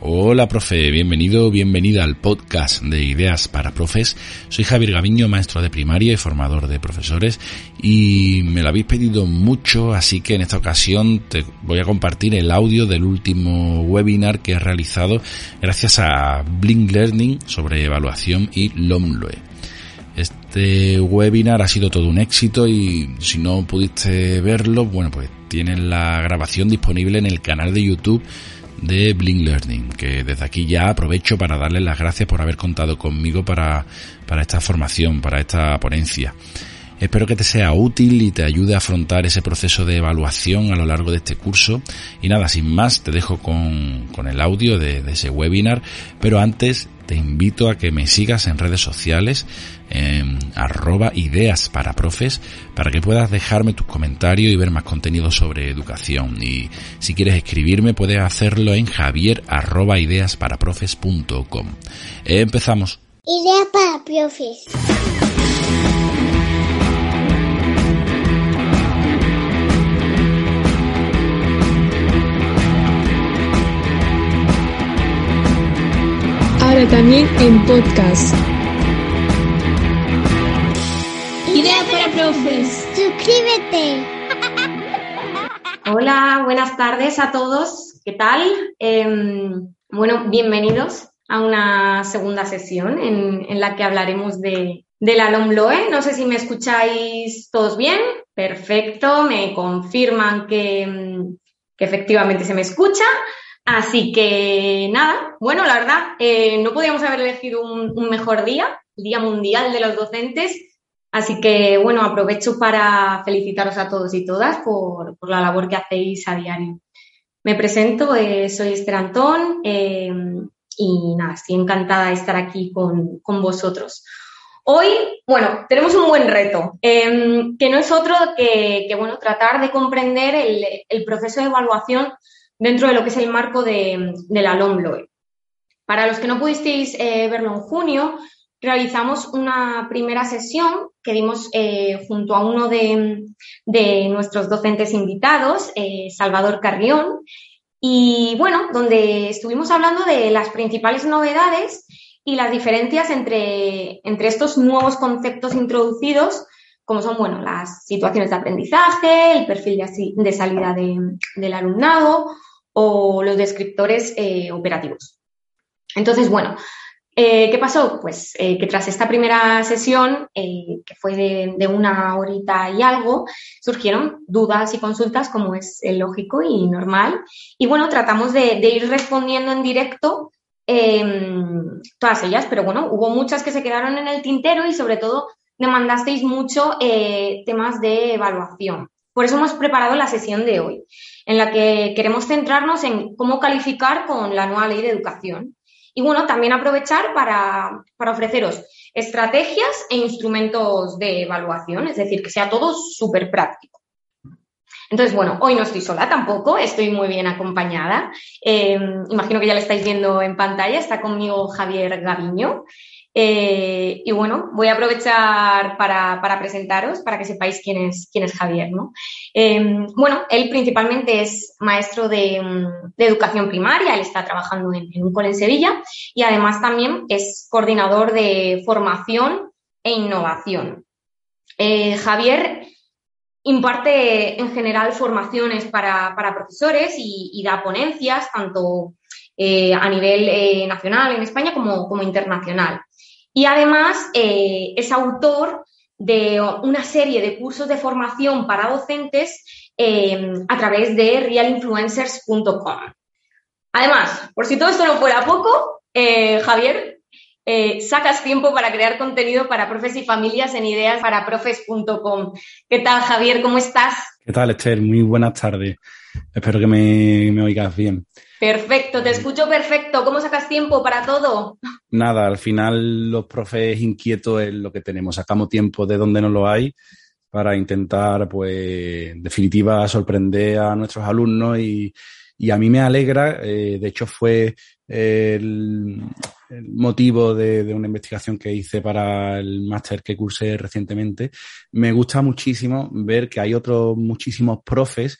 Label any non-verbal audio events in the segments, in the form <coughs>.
Hola profe, bienvenido, bienvenida al podcast de Ideas para Profes. Soy Javier Gaviño, maestro de primaria y formador de profesores y me lo habéis pedido mucho, así que en esta ocasión te voy a compartir el audio del último webinar que he realizado gracias a Blink Learning sobre evaluación y LOMLOE. Este webinar ha sido todo un éxito y si no pudiste verlo, bueno, pues tienen la grabación disponible en el canal de YouTube de Blink Learning, que desde aquí ya aprovecho para darles las gracias por haber contado conmigo para, para esta formación, para esta ponencia. Espero que te sea útil y te ayude a afrontar ese proceso de evaluación a lo largo de este curso. Y nada, sin más, te dejo con, con el audio de, de, ese webinar, pero antes te invito a que me sigas en redes sociales, en arroba ideas para profes, para que puedas dejarme tus comentarios y ver más contenido sobre educación. Y si quieres escribirme, puedes hacerlo en javier profes.com. Empezamos. Ideas para profes. Ahora también en podcast. Ideas para profes. Suscríbete. <laughs> Hola, buenas tardes a todos. ¿Qué tal? Eh, bueno, bienvenidos a una segunda sesión en, en la que hablaremos de, de la LOMLOE. No sé si me escucháis todos bien. Perfecto, me confirman que, que efectivamente se me escucha. Así que nada, bueno, la verdad, eh, no podíamos haber elegido un, mejor día, el Día Mundial de los Docentes. Así que bueno, aprovecho para felicitaros a todos y todas por, la labor que hacéis a diario. Me presento, eh, soy Esther Antón eh, y nada, estoy encantada de estar aquí con, con vosotros. Hoy, bueno, tenemos un buen reto, eh, que no es otro que, bueno, tratar de comprender el proceso de evaluación dentro de lo que es el marco de, de la LOMLOE. Para los que no pudisteis eh, verlo en junio, realizamos una primera sesión que dimos eh, junto a uno de, nuestros docentes invitados, eh, Salvador Carrión, y bueno, donde estuvimos hablando de las principales novedades y las diferencias entre, entre estos nuevos conceptos introducidos como son bueno, las situaciones de aprendizaje, el perfil de, salida de, del alumnado o los descriptores eh, operativos. Entonces, bueno, eh, ¿qué pasó? Pues eh, que tras esta primera sesión, que fue de, una horita y algo, surgieron dudas y consultas, como es lógico y normal. Y bueno, tratamos de, de ir respondiendo en directo em, todas ellas, pero bueno, hubo muchas que se quedaron en el tintero y sobre todo me mandasteis mucho temas de evaluación. Por eso hemos preparado la sesión de hoy, en la que queremos centrarnos en cómo calificar con la nueva ley de educación. Y bueno, también aprovechar para, para ofreceros estrategias e instrumentos de evaluación, es decir, que sea todo súper práctico. Entonces, bueno, hoy no estoy sola tampoco, estoy muy bien acompañada. Eh, imagino que ya lo estáis viendo en pantalla, está conmigo Javier Gaviño. Eh, y bueno, voy a aprovechar para, presentaros, para que sepáis quién es, quién es Javier. ¿no? Eh, bueno, él principalmente es maestro de, educación primaria, él está trabajando en, en un cole en Sevilla y además también es coordinador de formación e innovación. Eh, Javier imparte en general formaciones para, para profesores y, da ponencias, tanto eh, a nivel eh, nacional en España como, como internacional. Y además eh, es autor de una serie de cursos de formación para docentes a través de realinfluencers.com. Además, por si todo esto no fuera poco, Javier, eh, sacas tiempo para crear contenido para profes y familias en ideas para profes.com. ¿Qué tal, Javier? ¿Cómo estás? ¿Qué tal, Esther? Muy buenas tardes. Espero que me, oigas bien. Perfecto, te escucho perfecto. ¿Cómo sacas tiempo para todo? Nada, al final los profes inquietos es lo que tenemos. Sacamos tiempo de donde no lo hay para intentar, pues, en definitiva, sorprender a nuestros alumnos y, y a mí me alegra, eh, de hecho fue el, motivo de, una investigación que hice para el máster que cursé recientemente, me gusta muchísimo ver que hay otros muchísimos profes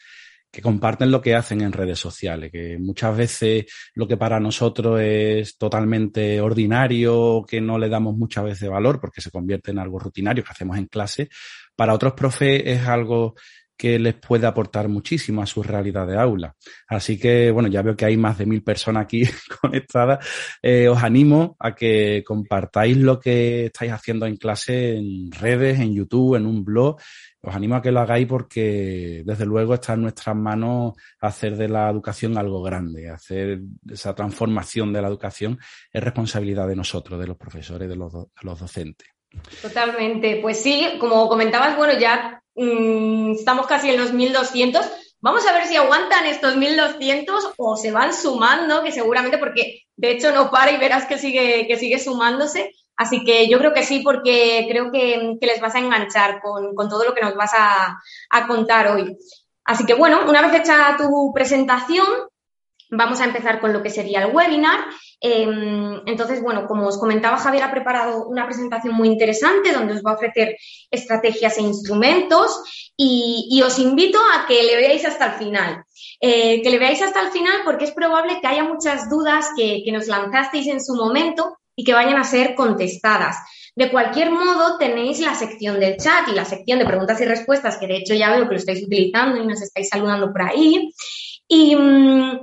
que comparten lo que hacen en redes sociales, que muchas veces lo que para nosotros es totalmente ordinario, que no le damos muchas veces valor porque se convierte en algo rutinario que hacemos en clase, para otros profes es algo que les puede aportar muchísimo a su realidad de aula. Así que, bueno, ya veo que hay más de mil personas aquí <laughs> conectadas. Eh, os animo a que compartáis lo que estáis haciendo en clase en redes, en YouTube, en un blog. Os animo a que lo hagáis porque, desde luego, está en nuestras manos hacer de la educación algo grande. Hacer esa transformación de la educación es responsabilidad de nosotros, de los profesores, de los, de los docentes. Totalmente. Pues sí, como comentabas, bueno, ya Mm, estamos casi en los 1200. Vamos a ver si aguantan estos 1200 o se van sumando, que seguramente porque de hecho no para y verás que sigue, que sigue sumándose. Así que yo creo que sí, porque creo que, les vas a enganchar con, todo lo que nos vas a, a contar hoy. Así que bueno, una vez hecha tu presentación, Vamos a empezar con lo que sería el webinar. Em, entonces, bueno, como os comentaba, Javier ha preparado una presentación muy interesante donde os va a ofrecer estrategias e instrumentos y, os invito a que le veáis hasta el final. Eh, que le veáis hasta el final porque es probable que haya muchas dudas que, que nos lanzasteis en su momento y que vayan a ser contestadas. De cualquier modo, tenéis la sección del chat y la sección de preguntas y respuestas, que de hecho ya veo que lo estáis utilizando y nos estáis saludando por ahí. Y, mm,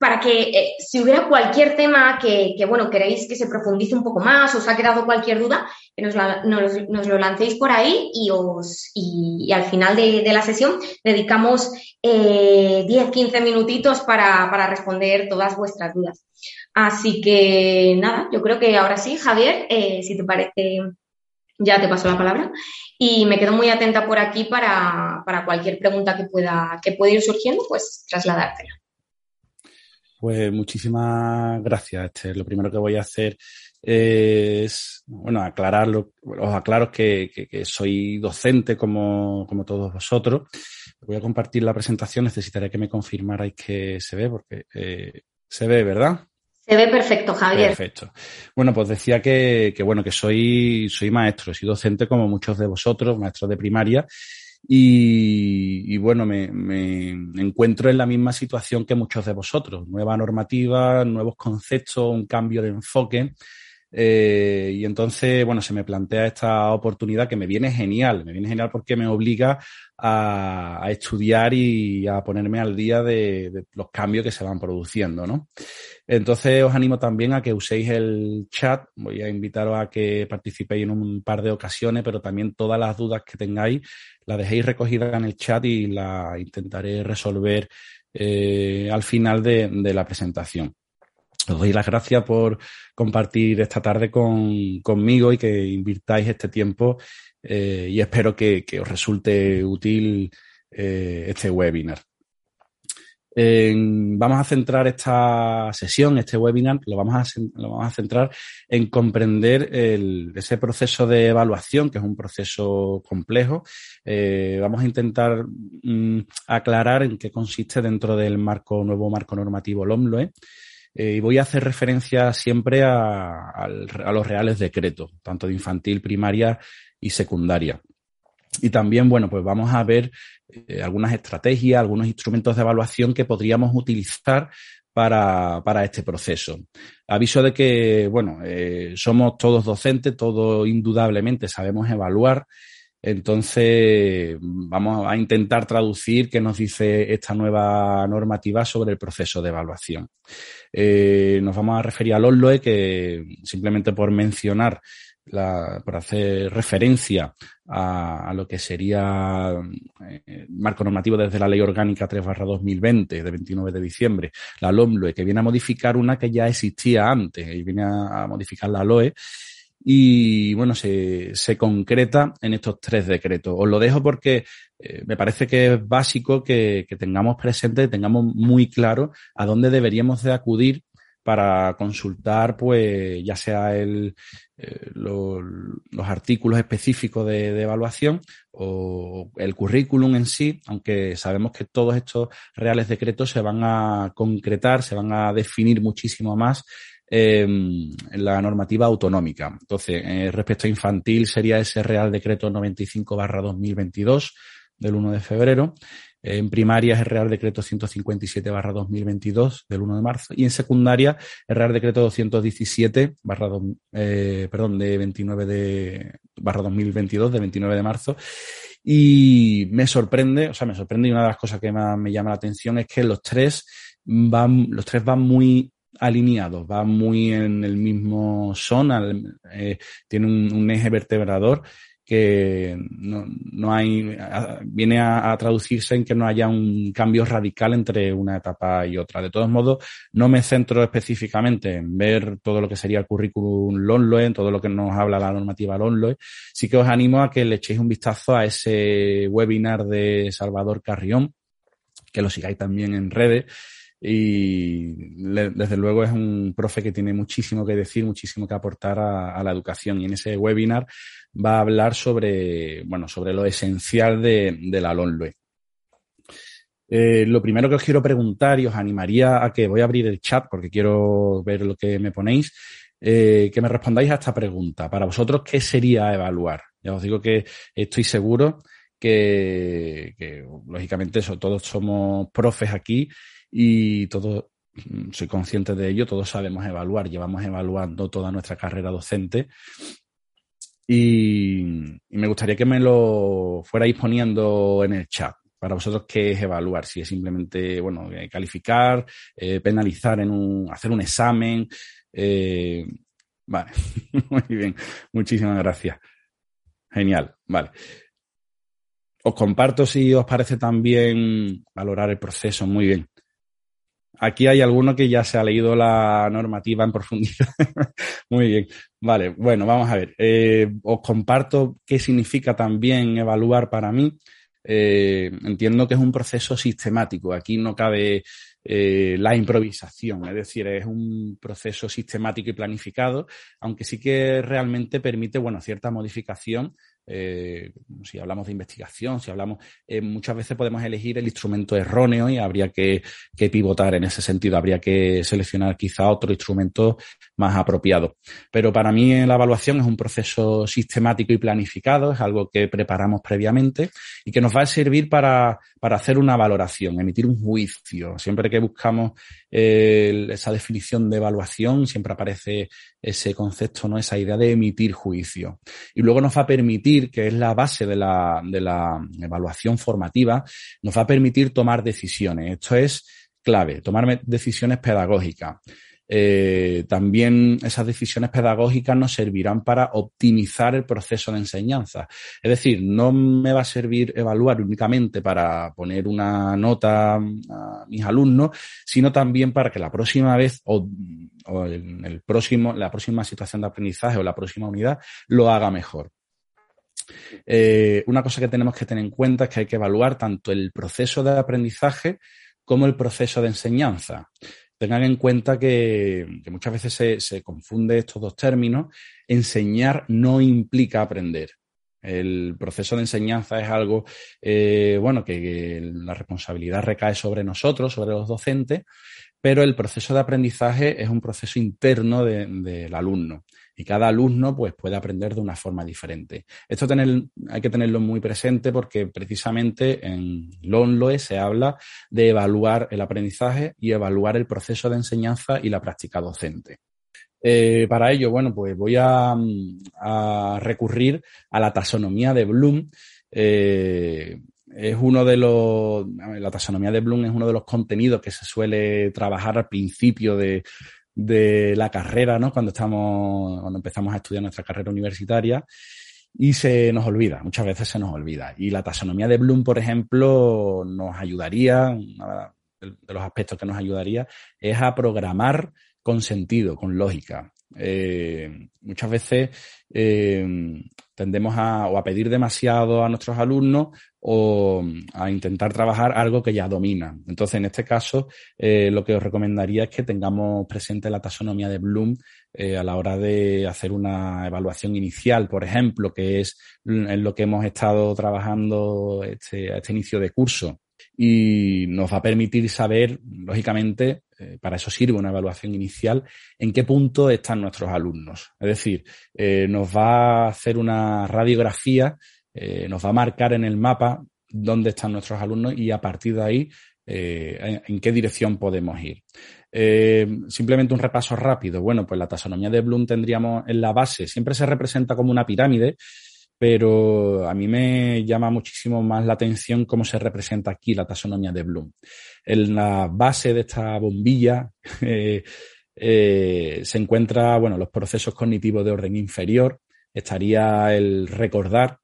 para que eh, si hubiera cualquier tema que, bueno, queréis que se profundice un poco más, os ha quedado cualquier duda, que nos, lo lancéis por ahí y, os, y, al final de, la sesión dedicamos eh, 10-15 minutitos para, responder todas vuestras dudas. Así que nada, yo creo que ahora sí, Javier, eh, si te parece, ya te paso la palabra. Y me quedo muy atenta por aquí para, para cualquier pregunta que pueda, que pueda ir surgiendo, pues trasladártela. Pues muchísimas gracias. Este, lo primero que voy a hacer es, bueno, aclararlo, os aclaro que, soy docente como, como, todos vosotros. Voy a compartir la presentación, necesitaré que me confirmarais que se ve, porque eh, se ve, ¿verdad? Se ve perfecto, Javier. Perfecto. Bueno, pues decía que, que, bueno, que soy, soy maestro, soy docente como muchos de vosotros, maestros de primaria, y, bueno, me, encuentro en la misma situación que muchos de vosotros. Nueva normativa, nuevos conceptos, un cambio de enfoque. Eh, y entonces, bueno, se me plantea esta oportunidad que me viene genial. Me viene genial porque me obliga a, estudiar y a ponerme al día de, los cambios que se van produciendo, ¿no? Entonces os animo también a que uséis el chat. Voy a invitaros a que participéis en un par de ocasiones, pero también todas las dudas que tengáis las dejéis recogidas en el chat y la intentaré resolver eh, al final de, la presentación. Os doy las gracias por compartir esta tarde conmigo y que invirtáis este tiempo eh, y espero que, os resulte útil eh, este webinar vamos a centrar esta sesión, este webinar, lo vamos a, lo vamos a centrar en comprender ese proceso de evaluación, que es un proceso complejo. Eh, vamos a intentar mm, aclarar en qué consiste dentro del marco, nuevo marco normativo LOMLOE. Eh, y voy a hacer referencia siempre a, los reales decretos, tanto de infantil, primaria y secundaria. Y también, bueno, pues vamos a ver eh, algunas estrategias, algunos instrumentos de evaluación que podríamos utilizar para, para este proceso. Aviso de que, bueno, eh, somos todos docentes, todos indudablemente sabemos evaluar. Entonces, vamos a intentar traducir qué nos dice esta nueva normativa sobre el proceso de evaluación. Eh, nos vamos a referir al OLOE, que simplemente por mencionar la, por hacer referencia a, lo que sería eh, marco normativo desde la Ley Orgánica 3 2020 de 29 de diciembre, la LOMLOE, que viene a modificar una que ya existía antes y viene a, modificar la LOE. Y bueno, se, se, concreta en estos tres decretos. Os lo dejo porque eh, me parece que es básico que, que tengamos presente, tengamos muy claro a dónde deberíamos de acudir para consultar, pues, ya sea el, eh, lo, los artículos específicos de, de, evaluación o el currículum en sí, aunque sabemos que todos estos reales decretos se van a concretar, se van a definir muchísimo más eh, la normativa autonómica. Entonces, eh, respecto a infantil sería ese Real Decreto 95 barra 2022 del 1 de febrero. En primaria es el Real Decreto 157 barra 2022 del 1 de marzo y en secundaria el Real Decreto 217 barra, eh, perdón, de 29 de barra 2022 de 29 de marzo y me sorprende, o sea, me sorprende y una de las cosas que más me llama la atención es que los tres van, los tres van muy alineados, va muy en el mismo son, eh, tiene un, eje vertebrador que no, no hay, viene a, a, traducirse en que no haya un cambio radical entre una etapa y otra. De todos modos, no me centro específicamente en ver todo lo que sería el currículum LONLOE, en todo lo que nos habla la normativa LONLOE. Sí que os animo a que le echéis un vistazo a ese webinar de Salvador Carrión, que lo sigáis también en redes y desde luego es un profe que tiene muchísimo que decir, muchísimo que aportar a, la educación y en ese webinar va a hablar sobre, bueno, sobre lo esencial de, de la LONLOE. Eh, lo primero que os quiero preguntar y os animaría a que voy a abrir el chat porque quiero ver lo que me ponéis, eh, que me respondáis a esta pregunta. Para vosotros, ¿qué sería evaluar? Ya os digo que estoy seguro que, que lógicamente eso, todos somos profes aquí y todos, mm, soy consciente de ello, todos sabemos evaluar, llevamos evaluando toda nuestra carrera docente y, me gustaría que me lo fuerais poniendo en el chat. Para vosotros, ¿qué es evaluar? Si es simplemente, bueno, eh, calificar, eh, penalizar en un, hacer un examen. Eh, vale, <laughs> muy bien, muchísimas gracias. Genial, vale. Os comparto si os parece también valorar el proceso, muy bien. Aquí hay alguno que ya se ha leído la normativa en profundidad. <laughs> Muy bien. Vale, bueno, vamos a ver. Eh, os comparto qué significa también evaluar para mí. Eh, entiendo que es un proceso sistemático. Aquí no cabe eh, la improvisación, es decir, es un proceso sistemático y planificado, aunque sí que realmente permite, bueno, cierta modificación eh, si hablamos de investigación, si hablamos, eh, muchas veces podemos elegir el instrumento erróneo y habría que, que, pivotar en ese sentido, habría que seleccionar quizá otro instrumento más apropiado. Pero para mí la evaluación es un proceso sistemático y planificado, es algo que preparamos previamente y que nos va a servir para, para hacer una valoración, emitir un juicio. Siempre que buscamos eh, esa definición de evaluación, siempre aparece ese concepto, ¿no? Esa idea de emitir juicio. Y luego nos va a permitir, que es la base de la, de la evaluación formativa, nos va a permitir tomar decisiones. Esto es clave, tomar decisiones pedagógicas. Eh, también esas decisiones pedagógicas nos servirán para optimizar el proceso de enseñanza. Es decir, no me va a servir evaluar únicamente para poner una nota a mis alumnos, sino también para que la próxima vez o, en el próximo, la próxima situación de aprendizaje o la próxima unidad lo haga mejor. Eh, una cosa que tenemos que tener en cuenta es que hay que evaluar tanto el proceso de aprendizaje como el proceso de enseñanza tengan en cuenta que, que muchas veces se, se, confunde estos dos términos. Enseñar no implica aprender. El proceso de enseñanza es algo, eh, bueno, que, la responsabilidad recae sobre nosotros, sobre los docentes, pero el proceso de aprendizaje es un proceso interno del de, de alumno y cada alumno pues, puede aprender de una forma diferente. Esto tener, hay que tenerlo muy presente porque precisamente en LONLOE se habla de evaluar el aprendizaje y evaluar el proceso de enseñanza y la práctica docente. Eh, para ello, bueno, pues voy a, recurrir a la taxonomía de Bloom. Eh, es uno de los, la taxonomía de Bloom es uno de los contenidos que se suele trabajar al principio de, de la carrera, ¿no? Cuando estamos, cuando empezamos a estudiar nuestra carrera universitaria y se nos olvida, muchas veces se nos olvida. Y la taxonomía de Bloom, por ejemplo, nos ayudaría, de los aspectos que nos ayudaría es a programar con sentido, con lógica. Eh, muchas veces eh, tendemos a, o a pedir demasiado a nuestros alumnos o a intentar trabajar algo que ya dominan. Entonces, en este caso, eh, lo que os recomendaría es que tengamos presente la taxonomía de Bloom a la hora de hacer una evaluación inicial, por ejemplo, que es en lo que hemos estado trabajando este, a este inicio de curso y nos va a permitir saber, lógicamente, eh, para eso sirve una evaluación inicial, en qué punto están nuestros alumnos. Es decir, eh, nos va a hacer una radiografía, eh, nos va a marcar en el mapa dónde están nuestros alumnos y a partir de ahí en, en, qué dirección podemos ir. simplemente un repaso rápido. Bueno, pues la taxonomía de Bloom tendríamos en la base, siempre se representa como una pirámide pero a mí me llama muchísimo más la atención cómo se representa aquí la taxonomía de Bloom. En la base de esta bombilla <laughs> eh, eh, se encuentra, bueno, los procesos cognitivos de orden inferior, estaría el recordar,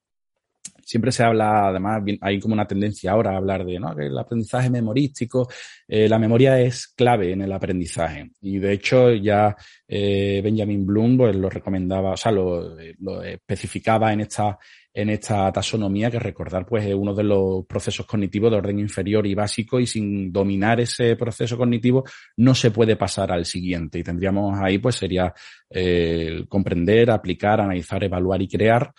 siempre se habla, además, hay como una tendencia ahora a hablar de ¿no? que el aprendizaje memorístico. Eh, la memoria es clave en el aprendizaje. Y de hecho, ya eh, Benjamin Bloom pues, lo recomendaba, o sea, lo, lo, especificaba en esta, en esta taxonomía, que recordar pues, es uno de los procesos cognitivos de orden inferior y básico, y sin dominar ese proceso cognitivo no se puede pasar al siguiente. Y tendríamos ahí, pues, sería eh, comprender, aplicar, analizar, evaluar y crear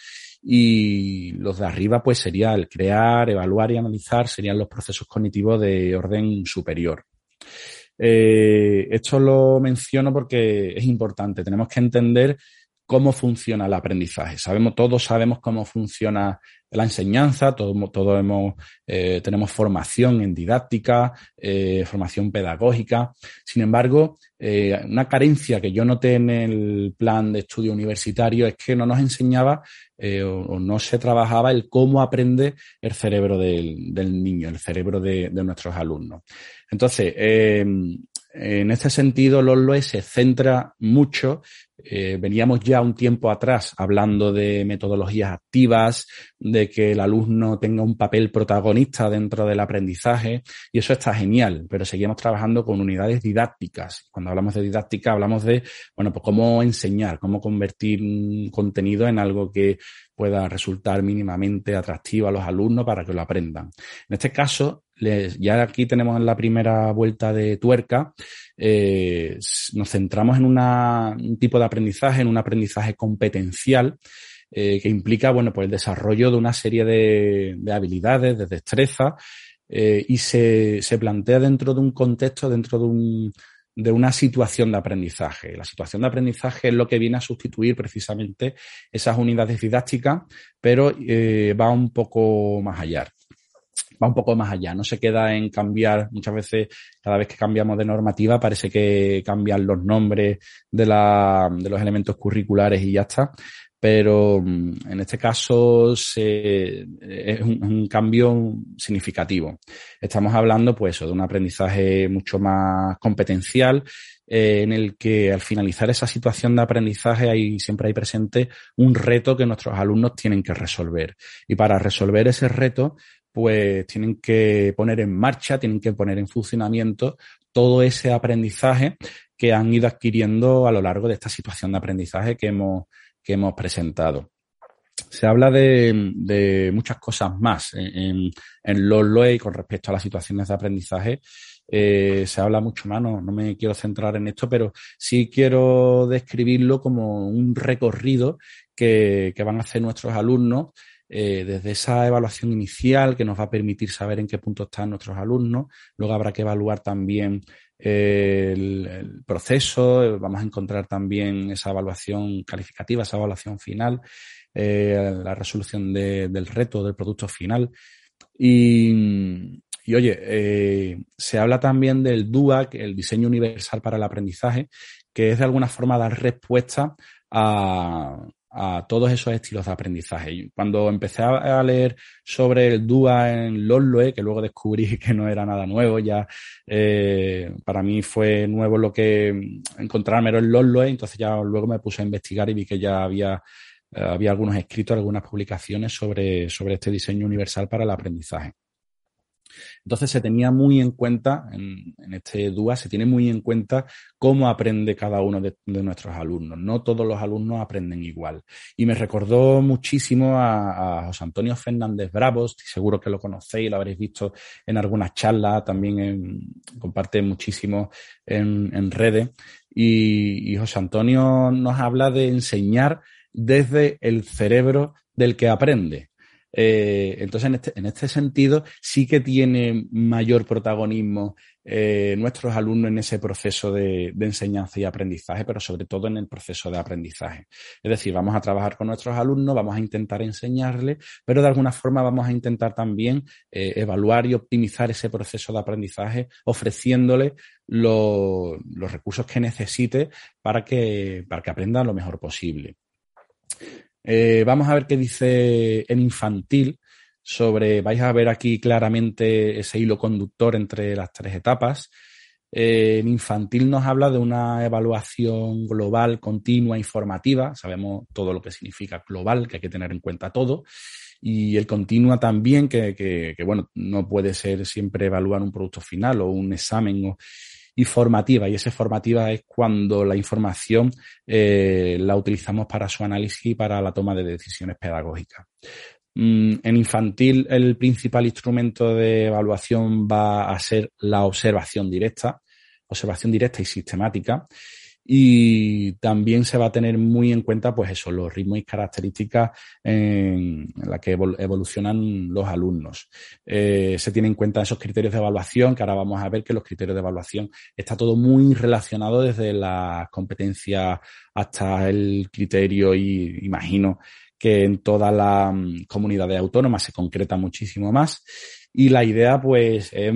y los de arriba pues sería el crear, evaluar y analizar, serían los procesos cognitivos de orden superior. Eh, esto lo menciono porque es importante. Tenemos que entender cómo funciona el aprendizaje. Sabemos, todos sabemos cómo funciona la enseñanza, todos, todos hemos, eh, tenemos formación en didáctica, eh, formación pedagógica. Sin embargo, eh, una carencia que yo noté en el plan de estudio universitario es que no nos enseñaba eh, o, o, no se trabajaba el cómo aprende el cerebro del, del niño, el cerebro de, de nuestros alumnos. Entonces, eh, en este sentido, Lolloe se centra mucho. Eh, veníamos ya un tiempo atrás hablando de metodologías activas, de que el alumno tenga un papel protagonista dentro del aprendizaje, y eso está genial, pero seguimos trabajando con unidades didácticas. Cuando hablamos de didáctica, hablamos de, bueno, pues cómo enseñar, cómo convertir un contenido en algo que pueda resultar mínimamente atractivo a los alumnos para que lo aprendan. En este caso, ya aquí tenemos en la primera vuelta de tuerca, eh, nos centramos en una, un tipo de aprendizaje, en un aprendizaje competencial, eh, que implica, bueno, pues el desarrollo de una serie de, de habilidades, de destreza, eh, y se, se plantea dentro de un contexto, dentro de un, de una situación de aprendizaje. La situación de aprendizaje es lo que viene a sustituir precisamente esas unidades didácticas, pero eh, va un poco más allá. Va un poco más allá, no se queda en cambiar, muchas veces cada vez que cambiamos de normativa parece que cambian los nombres de, la, de los elementos curriculares y ya está, pero mm, en este caso se, es un, cambio significativo. Estamos hablando, pues, de un aprendizaje mucho más competencial, eh, en el que al finalizar esa situación de aprendizaje hay, siempre hay presente un reto que nuestros alumnos tienen que resolver. Y para resolver ese reto, pues tienen que poner en marcha, tienen que poner en funcionamiento todo ese aprendizaje que han ido adquiriendo a lo largo de esta situación de aprendizaje que hemos, que hemos presentado. Se habla de, muchas cosas más en, en los con respecto a las situaciones de aprendizaje. Eh, se habla mucho más, no, me quiero centrar en esto, pero sí quiero describirlo como un recorrido que van a hacer nuestros alumnos eh, desde esa evaluación inicial que nos va a permitir saber en qué punto están nuestros alumnos. Luego habrá que evaluar también el, el, proceso, vamos a encontrar también esa evaluación calificativa, esa evaluación final, eh, la resolución de, del reto, del producto final. Y, y oye, eh, se habla también del DUAC, el diseño universal para el aprendizaje, que es de alguna forma dar respuesta a, a todos esos estilos de aprendizaje. Cuando empecé a leer sobre el DUA en Losloe, que luego descubrí <laughs> que no era nada nuevo, ya eh, para mí fue nuevo lo que encontrarme en Losloe, entonces ya luego me puse a investigar y vi que ya había, eh, había algunos escritos, algunas publicaciones sobre, sobre este diseño universal para el aprendizaje. Entonces se tenía muy en cuenta, en, este DUA, se tiene muy en cuenta cómo aprende cada uno de, nuestros alumnos. No todos los alumnos aprenden igual. Y me recordó muchísimo a, José Antonio Fernández Bravos, seguro que lo conocéis, lo habréis visto en algunas charlas, también comparte muchísimo en, redes. y José Antonio nos habla de enseñar desde el cerebro del que aprende. Eh, entonces, en este, en este, sentido, sí que tiene mayor protagonismo eh, nuestros alumnos en ese proceso de, enseñanza y aprendizaje, pero sobre todo en el proceso de aprendizaje. Es decir, vamos a trabajar con nuestros alumnos, vamos a intentar enseñarles, pero de alguna forma vamos a intentar también eh, evaluar y optimizar ese proceso de aprendizaje, ofreciéndole los recursos que necesite para que, para que aprendan lo mejor posible. Eh, vamos a ver qué dice en infantil sobre, vais a ver aquí claramente ese hilo conductor entre las tres etapas. Eh, en infantil nos habla de una evaluación global, continua, informativa. Sabemos todo lo que significa global, que hay que tener en cuenta todo. Y el continua también, que, que, que bueno, no puede ser siempre evaluar un producto final o un examen o, y formativa. Y esa formativa es cuando la información eh, la utilizamos para su análisis y para la toma de decisiones pedagógicas. Mm, en infantil, el principal instrumento de evaluación va a ser la observación directa, observación directa y sistemática y también se va a tener muy en cuenta, pues eso, los ritmos y características en, la que evolucionan los alumnos. Eh, se tienen en cuenta esos criterios de evaluación, que ahora vamos a ver que los criterios de evaluación está todo muy relacionado desde las competencias hasta el criterio y imagino que en toda la mm, comunidad autónoma se concreta muchísimo más. Y la idea, pues, es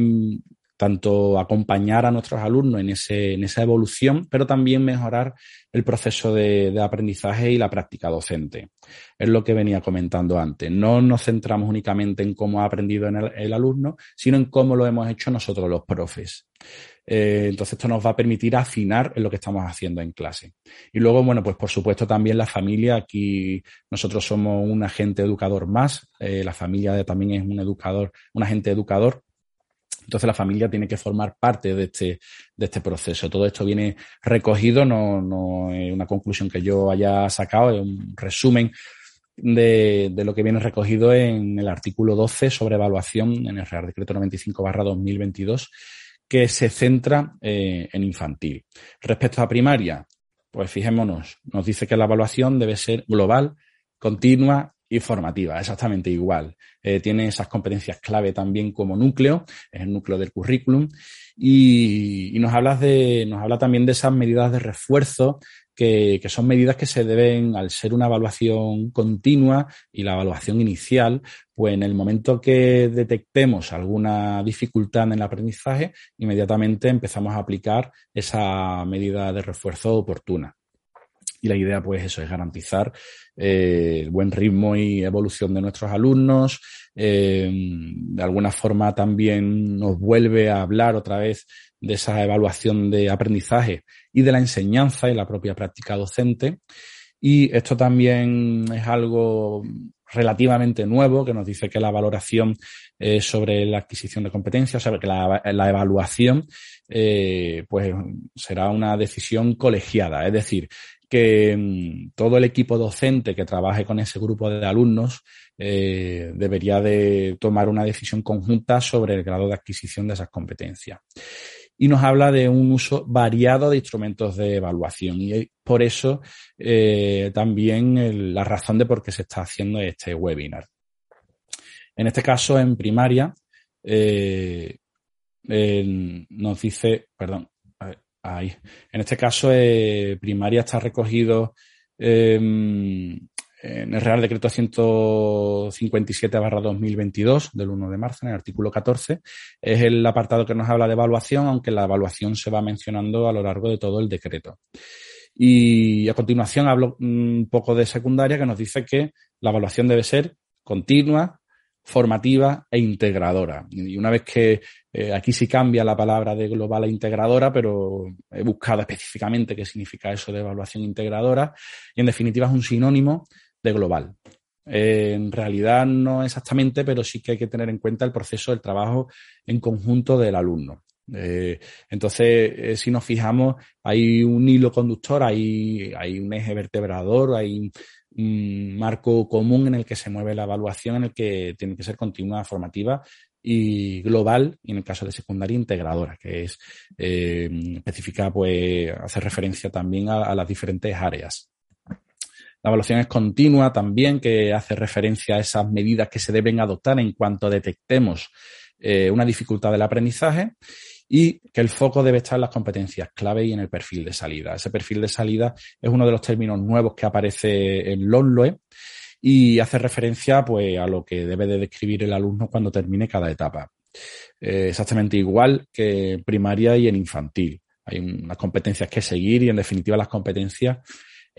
tanto acompañar a nuestros alumnos en, ese, en esa evolución, pero también mejorar el proceso de, aprendizaje y la práctica docente. Es lo que venía comentando antes. No nos centramos únicamente en cómo ha aprendido el, alumno, sino en cómo lo hemos hecho nosotros los profes. Eh, entonces esto nos va a permitir afinar en lo que estamos haciendo en clase. Y luego, bueno, pues por supuesto también la familia. Aquí nosotros somos un agente educador más. Eh, la familia también es un educador, un agente educador entonces la familia tiene que formar parte de este, de este proceso. Todo esto viene recogido, no, no es una conclusión que yo haya sacado, es un resumen de, de, lo que viene recogido en el artículo 12 sobre evaluación en el Real Decreto 95 2022, que se centra eh, en infantil. Respecto a primaria, pues fijémonos, nos dice que la evaluación debe ser global, continua y formativa, exactamente igual. Eh, tiene esas competencias clave también como núcleo, es el núcleo del currículum, y, nos, habla de, nos habla también de esas medidas de refuerzo que, que, son medidas que se deben, al ser una evaluación continua y la evaluación inicial, pues en el momento que detectemos alguna dificultad en el aprendizaje, inmediatamente empezamos a aplicar esa medida de refuerzo oportuna. Y la idea, pues, eso es garantizar eh, el buen ritmo y evolución de nuestros alumnos. Eh, de alguna forma también nos vuelve a hablar otra vez de esa evaluación de aprendizaje y de la enseñanza y la propia práctica docente. Y esto también es algo relativamente nuevo que nos dice que la valoración eh, sobre la adquisición de competencias, o sea, que la, la evaluación, eh, pues será una decisión colegiada. Es decir, que mm, todo el equipo docente que trabaje con ese grupo de alumnos eh, debería de tomar una decisión conjunta sobre el grado de adquisición de esas competencias. Y nos habla de un uso variado de instrumentos de evaluación y por eso eh, también la razón de por qué se está haciendo este webinar. En este caso, en primaria, eh, nos dice, perdón, Ahí. En este caso, eh, primaria está recogido em, en el Real Decreto 157-2022 del 1 de marzo, en el artículo 14. Es el apartado que nos habla de evaluación, aunque la evaluación se va mencionando a lo largo de todo el decreto. Y a continuación hablo un poco de secundaria que nos dice que la evaluación debe ser continua, formativa e integradora. Y una vez que eh, aquí sí cambia la palabra de global a integradora, pero he buscado específicamente qué significa eso de evaluación integradora y en definitiva es un sinónimo de global. en realidad no exactamente, pero sí que hay que tener en cuenta el proceso del trabajo en conjunto del alumno. Eh, entonces, eh, si nos fijamos, hay un hilo conductor, hay, hay un eje vertebrador, hay marco común en el que se mueve la evaluación, en el que tiene que ser continua, formativa y global, y en el caso de secundaria integradora, que es eh, específica, pues hace referencia también a, las diferentes áreas. La evaluación es continua también, que hace referencia a esas medidas que se deben adoptar en cuanto detectemos una dificultad del aprendizaje y que el foco debe estar en las competencias clave y en el perfil de salida. Ese perfil de salida es uno de los términos nuevos que aparece en LONLOE y hace referencia pues, a lo que debe de describir el alumno cuando termine cada etapa. Eh, exactamente igual que en primaria y en infantil. Hay unas competencias que seguir y en definitiva las competencias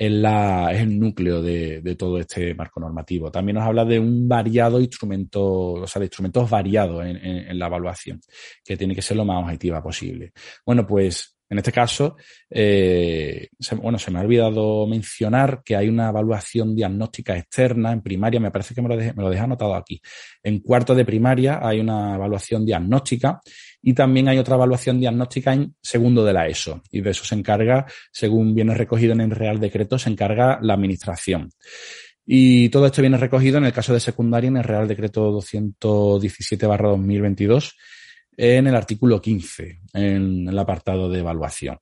es, la, es el núcleo de, de, todo este marco normativo. También nos habla de un variado instrumento, o sea, de instrumentos variados en, en, la evaluación, que tiene que ser lo más objetiva posible. Bueno, pues en este caso, eh, bueno, se me ha olvidado mencionar que hay una evaluación diagnóstica externa en primaria, me parece que me lo, dejé, me lo dejé anotado aquí. En cuarto de primaria hay una evaluación diagnóstica y también hay otra evaluación diagnóstica en segundo de la ESO. Y de eso se encarga, según viene recogido en el Real Decreto, se encarga la Administración. Y todo esto viene recogido en el caso de secundaria en el Real Decreto 217-2022 en el artículo 15, en el apartado de evaluación.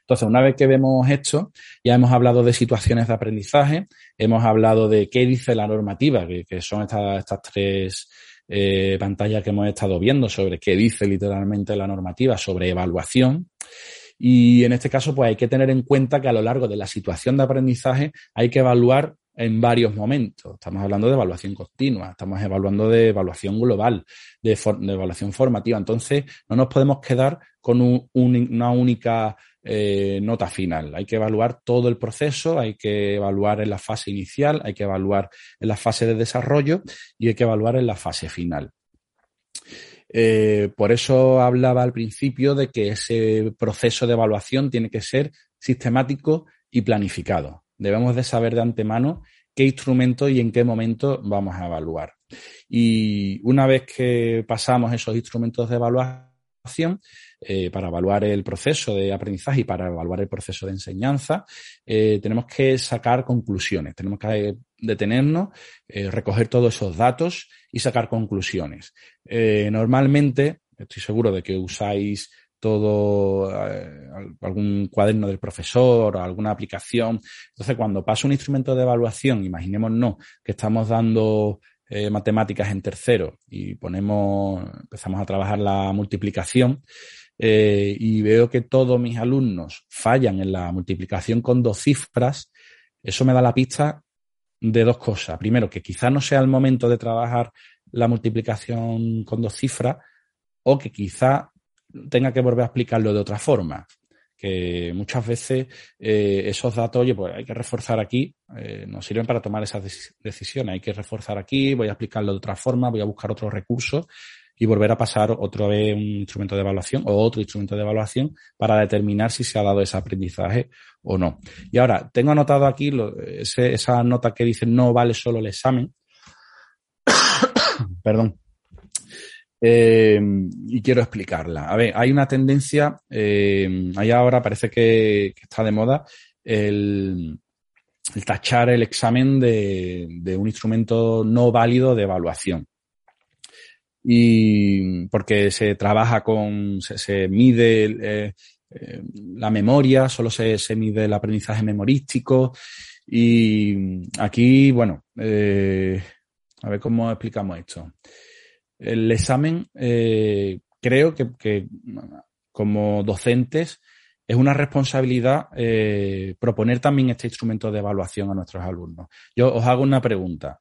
Entonces, una vez que vemos esto, ya hemos hablado de situaciones de aprendizaje, hemos hablado de qué dice la normativa, que, que son estas, estas tres eh, pantallas que hemos estado viendo sobre qué dice literalmente la normativa sobre evaluación. Y en este caso, pues hay que tener en cuenta que a lo largo de la situación de aprendizaje hay que evaluar en varios momentos. Estamos hablando de evaluación continua, estamos evaluando de evaluación global, de, evaluación formativa. Entonces, no nos podemos quedar con un, un, una única eh, nota final. Hay que evaluar todo el proceso, hay que evaluar en la fase inicial, hay que evaluar en la fase de desarrollo y hay que evaluar en la fase final. Eh, por eso hablaba al principio de que ese proceso de evaluación tiene que ser sistemático y planificado debemos de saber de antemano qué instrumento y en qué momento vamos a evaluar. Y una vez que pasamos esos instrumentos de evaluación, eh, para evaluar el proceso de aprendizaje y para evaluar el proceso de enseñanza, eh, tenemos que sacar conclusiones, tenemos que detenernos, eh, recoger todos esos datos y sacar conclusiones. Eh, normalmente, estoy seguro de que usáis todo eh, algún cuaderno del profesor alguna aplicación. Entonces, cuando pasa un instrumento de evaluación, imaginémonos que estamos dando eh, matemáticas en tercero y ponemos, empezamos a trabajar la multiplicación eh, y veo que todos mis alumnos fallan en la multiplicación con dos cifras, eso me da la pista de dos cosas. Primero, que quizás no sea el momento de trabajar la multiplicación con dos cifras o que quizá tenga que volver a explicarlo de otra forma. Que muchas veces eh, esos datos, oye, pues hay que reforzar aquí, eh, nos sirven para tomar esas decisiones. Hay que reforzar aquí, voy a explicarlo de otra forma, voy a buscar otros recursos y volver a pasar otra vez un instrumento de evaluación o otro instrumento de evaluación para determinar si se ha dado ese aprendizaje o no. Y ahora, tengo anotado aquí esa nota que dice no vale solo el examen. <coughs> Perdón. Eh, y quiero explicarla. A ver, hay una tendencia, eh, ahí ahora parece que, está de moda el, tachar el examen de, un instrumento no válido de evaluación. Y porque se trabaja con, se, se mide eh, eh, la memoria, solo se, se, mide el aprendizaje memorístico. Y aquí, bueno, eh, a ver cómo explicamos esto el examen, eh, creo que, que, como docentes es una responsabilidad eh, proponer también este instrumento de evaluación a nuestros alumnos. Yo os hago una pregunta.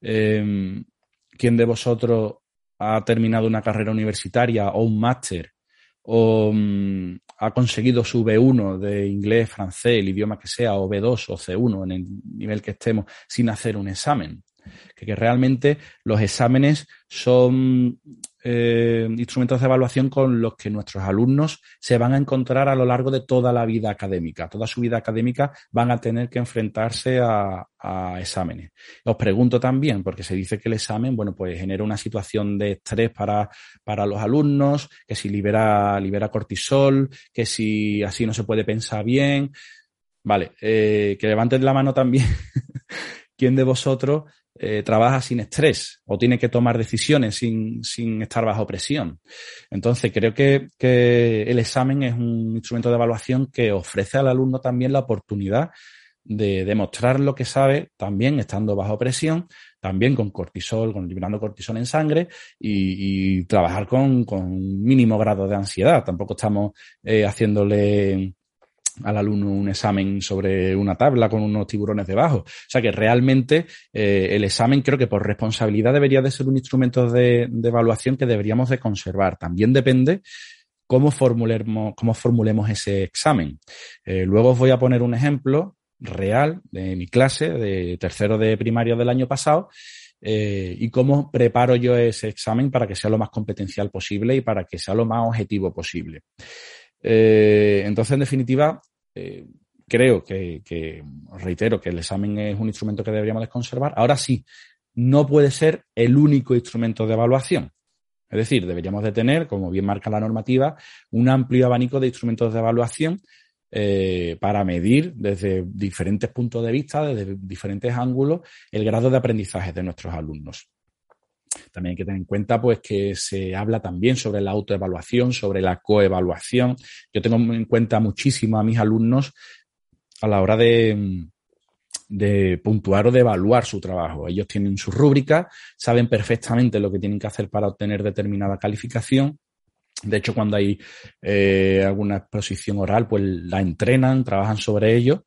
Eh, ¿Quién de vosotros ha terminado una carrera universitaria o un máster o um, ha conseguido su B1 de inglés, francés, el idioma que sea, o B2 o C1 en el nivel que estemos, sin hacer un examen? que, que realmente los exámenes son eh, instrumentos de evaluación con los que nuestros alumnos se van a encontrar a lo largo de toda la vida académica. Toda su vida académica van a tener que enfrentarse a, exámenes. Os pregunto también, porque se dice que el examen, bueno, pues genera una situación de estrés para, para los alumnos, que si libera, libera cortisol, que si así no se puede pensar bien. Vale, eh, que levanten la mano también. <laughs> ¿Quién de vosotros eh, trabaja sin estrés o tiene que tomar decisiones sin, sin estar bajo presión. Entonces, creo que, que, el examen es un instrumento de evaluación que ofrece al alumno también la oportunidad de demostrar lo que sabe, también estando bajo presión, también con cortisol, con liberando cortisol en sangre y, trabajar con, con mínimo grado de ansiedad. Tampoco estamos eh, haciéndole al alumno un examen sobre una tabla con unos tiburones debajo. O sea que realmente eh, el examen creo que por responsabilidad debería de ser un instrumento de, evaluación que deberíamos de conservar. También depende cómo formulemos, cómo formulemos ese examen. Eh, luego os voy a poner un ejemplo real de mi clase de tercero de primaria del año pasado eh, y cómo preparo yo ese examen para que sea lo más competencial posible y para que sea lo más objetivo posible. Eh, entonces, en definitiva, eh, creo que, reitero, que el examen es un instrumento que deberíamos de conservar. Ahora sí, no puede ser el único instrumento de evaluación. Es decir, deberíamos de tener, como bien marca la normativa, un amplio abanico de instrumentos de evaluación eh, para medir desde diferentes puntos de vista, desde diferentes ángulos, el grado de aprendizaje de nuestros alumnos. También hay que tener en cuenta pues que se habla también sobre la autoevaluación, sobre la coevaluación. Yo tengo en cuenta muchísimo a mis alumnos a la hora de, de puntuar o de evaluar su trabajo. Ellos tienen su rúbrica, saben perfectamente lo que tienen que hacer para obtener determinada calificación. De hecho, cuando hay eh, alguna exposición oral, pues la entrenan, trabajan sobre ello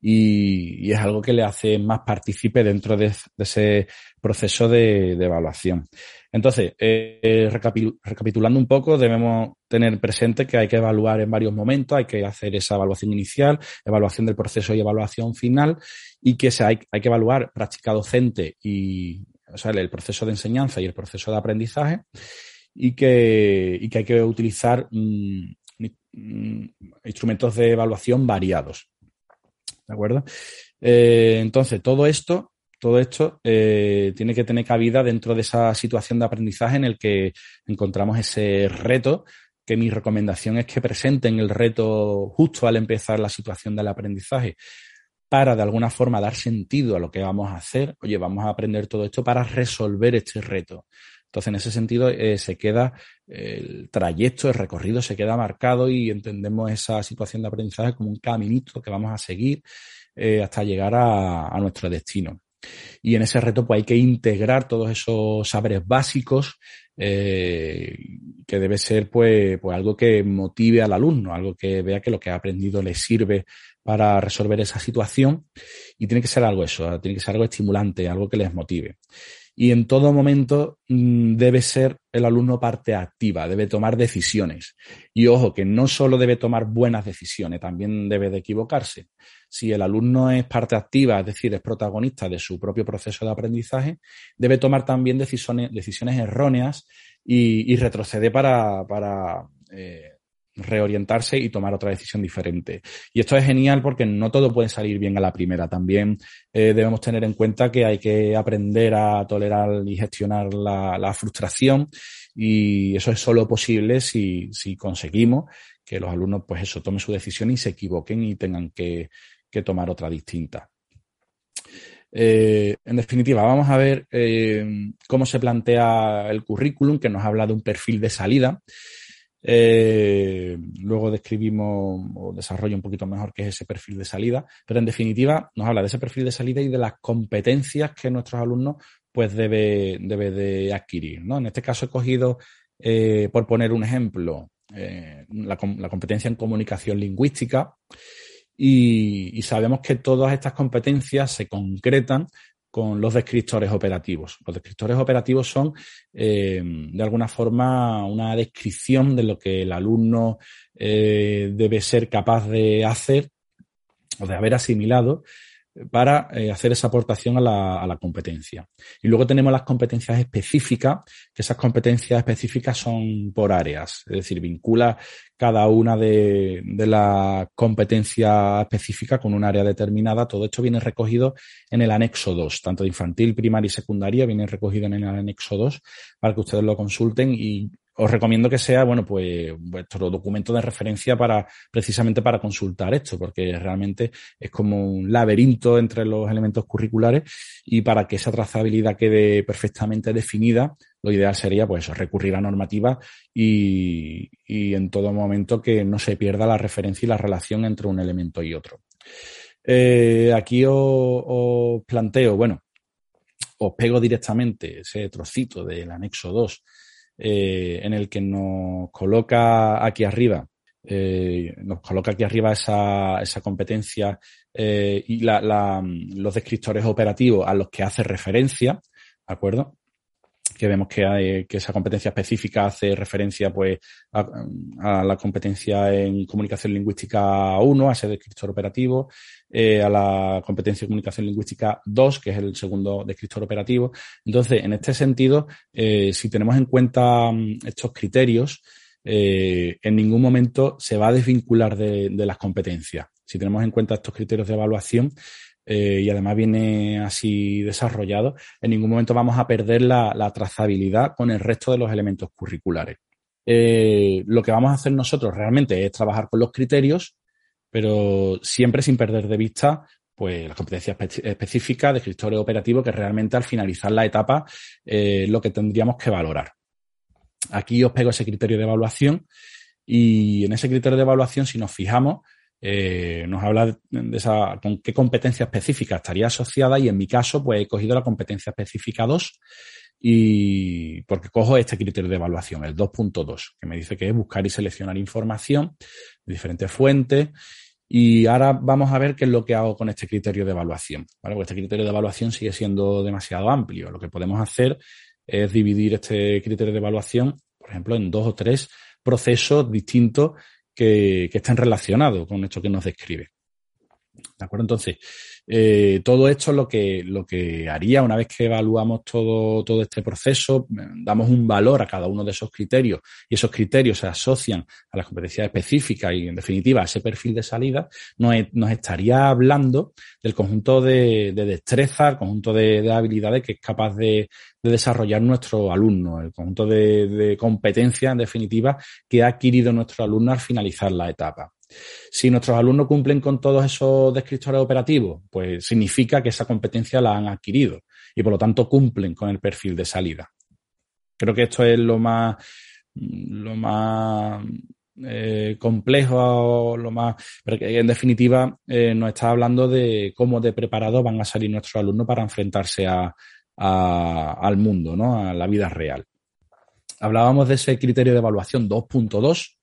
y, es algo que le hace más partícipe dentro de, ese proceso de, evaluación. Entonces, eh, recapitulando un poco, debemos tener presente que hay que evaluar en varios momentos, hay que hacer esa evaluación inicial, evaluación del proceso y evaluación final, y que se hay, que evaluar práctica docente y, o sea, el proceso de enseñanza y el proceso de aprendizaje, y que, y que hay que utilizar mm, mm, instrumentos de evaluación variados. ¿De acuerdo? Eh, entonces, todo esto, todo esto eh, tiene que tener cabida dentro de esa situación de aprendizaje en el que encontramos ese reto, que mi recomendación es que presenten el reto justo al empezar la situación del aprendizaje para de alguna forma dar sentido a lo que vamos a hacer. Oye, vamos a aprender todo esto para resolver este reto. Entonces, en ese sentido, eh, se queda el trayecto, el recorrido se queda marcado y entendemos esa situación de aprendizaje como un caminito que vamos a seguir eh, hasta llegar a, nuestro destino. Y en ese reto, pues hay que integrar todos esos saberes básicos eh, que debe ser pues, pues algo que motive al alumno, algo que vea que lo que ha aprendido le sirve para resolver esa situación y tiene que ser algo eso, tiene que ser algo estimulante, algo que les motive y en todo momento mm, debe ser el alumno parte activa, debe tomar decisiones. Y ojo, que no solo debe tomar buenas decisiones, también debe de equivocarse. Si el alumno es parte activa, es decir, es protagonista de su propio proceso de aprendizaje, debe tomar también decisiones, decisiones erróneas y, y retroceder para, para eh, reorientarse y tomar otra decisión diferente. Y esto es genial porque no todo puede salir bien a la primera. También eh, debemos tener en cuenta que hay que aprender a tolerar y gestionar la, frustración y eso es solo posible si, si, conseguimos que los alumnos pues eso tomen su decisión y se equivoquen y tengan que, que tomar otra distinta. Eh, en definitiva, vamos a ver eh, cómo se plantea el currículum, que nos habla de un perfil de salida. Eh, luego describimos o desarrollo un poquito mejor qué es ese perfil de salida, pero en definitiva nos habla de ese perfil de salida y de las competencias que nuestros alumnos pues debe, debe de adquirir. ¿no? En este caso he cogido, eh, por poner un ejemplo, eh, la, competencia en comunicación lingüística y sabemos que todas estas competencias se concretan con los descriptores operativos. Los descriptores operativos son, eh, de alguna forma, una descripción de lo que el alumno eh, debe ser capaz de hacer o de haber asimilado para eh, hacer esa aportación a la, a la, competencia. Y luego tenemos las competencias específicas, que esas competencias específicas son por áreas, es decir, vincula cada una de, de las competencias específicas con un área determinada. Todo esto viene recogido en el anexo 2, tanto de infantil, primaria y secundaria, viene recogido en el anexo 2 para que ustedes lo consulten y os recomiendo que sea, bueno, pues vuestro documento de referencia para, precisamente para consultar esto, porque realmente es como un laberinto entre los elementos curriculares y para que esa trazabilidad quede perfectamente definida, lo ideal sería, pues, recurrir a normativa y, y en todo momento que no se pierda la referencia y la relación entre un elemento y otro. Eh, aquí os, os planteo, bueno, os pego directamente ese trocito del anexo 2 eh, en el que nos coloca aquí arriba, eh, nos coloca aquí arriba esa, esa competencia eh, y la, los descriptores operativos a los que hace referencia, ¿de acuerdo? que vemos que, esa competencia específica hace referencia pues a, a, la competencia en comunicación lingüística 1, a ese descriptor operativo, eh, a la competencia de comunicación lingüística 2, que es el segundo descriptor operativo. Entonces, en este sentido, eh, si tenemos en cuenta mm, estos criterios, eh, en ningún momento se va a desvincular de, de, las competencias. Si tenemos en cuenta estos criterios de evaluación, eh, y además viene así desarrollado, en ningún momento vamos a perder la, la trazabilidad con el resto de los elementos curriculares. Eh, lo que vamos a hacer nosotros realmente es trabajar con los criterios, pero siempre sin perder de vista pues las competencias espe específicas de escritores operativos que realmente al finalizar la etapa eh, lo que tendríamos que valorar. Aquí os pego ese criterio de evaluación y en ese criterio de evaluación, si nos fijamos, eh, nos habla de esa, con qué competencia específica estaría asociada y en mi caso pues he cogido la competencia específica 2 y porque cojo este criterio de evaluación, el 2.2, que me dice que es buscar y seleccionar información de diferentes fuentes y ahora vamos a ver qué es lo que hago con este criterio de evaluación. ¿vale? Este criterio de evaluación sigue siendo demasiado amplio. Lo que podemos hacer es dividir este criterio de evaluación, por ejemplo, en dos o tres procesos distintos que, que estén relacionados con esto que nos describe. ¿De acuerdo? Entonces, eh, todo esto es lo que, lo que haría una vez que evaluamos todo, todo este proceso, damos un valor a cada uno de esos criterios y esos criterios se asocian a las competencias específicas y, en definitiva, a ese perfil de salida, nos, nos estaría hablando del conjunto de, de destreza, el conjunto de, de, habilidades que es capaz de, de desarrollar nuestro alumno, el conjunto de, de competencias, en definitiva, que ha adquirido nuestro alumno al finalizar la etapa. Si nuestros alumnos cumplen con todos esos descriptores operativos, pues significa que esa competencia la han adquirido y por lo tanto cumplen con el perfil de salida. Creo que esto es lo más, lo más eh, complejo, lo más, en definitiva eh, nos está hablando de cómo de preparados van a salir nuestros alumnos para enfrentarse a, al mundo, ¿no? a la vida real. Hablábamos de ese criterio de evaluación 2.2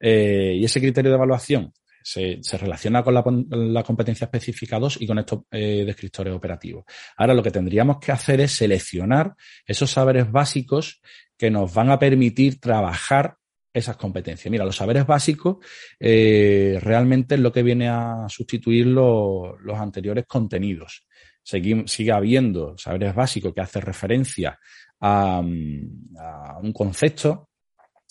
eh, y ese criterio de evaluación se, se relaciona con la, la, competencia específica 2 y con estos eh, descriptores operativos. Ahora lo que tendríamos que hacer es seleccionar esos saberes básicos que nos van a permitir trabajar esas competencias. Mira, los saberes básicos eh, realmente es lo que viene a sustituir lo, los anteriores contenidos. Sigue habiendo saberes básicos que hacen referencia a, a un concepto,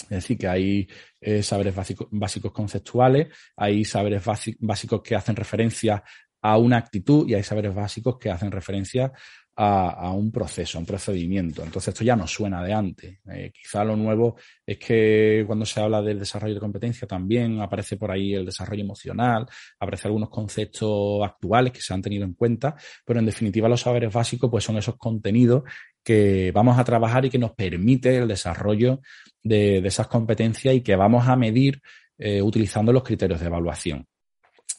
es decir, que hay eh, saberes básicos, básicos, conceptuales, hay saberes básicos que hacen referencia a una actitud y hay saberes básicos que hacen referencia a, un proceso, a un procedimiento. Entonces esto ya no suena de antes. Eh, quizá lo nuevo es que cuando se habla del desarrollo de competencia también aparece por ahí el desarrollo emocional, aparecen algunos conceptos actuales que se han tenido en cuenta, pero en definitiva los saberes básicos pues son esos contenidos que vamos a trabajar y que nos permite el desarrollo de, de esas competencias y que vamos a medir eh, utilizando los criterios de evaluación.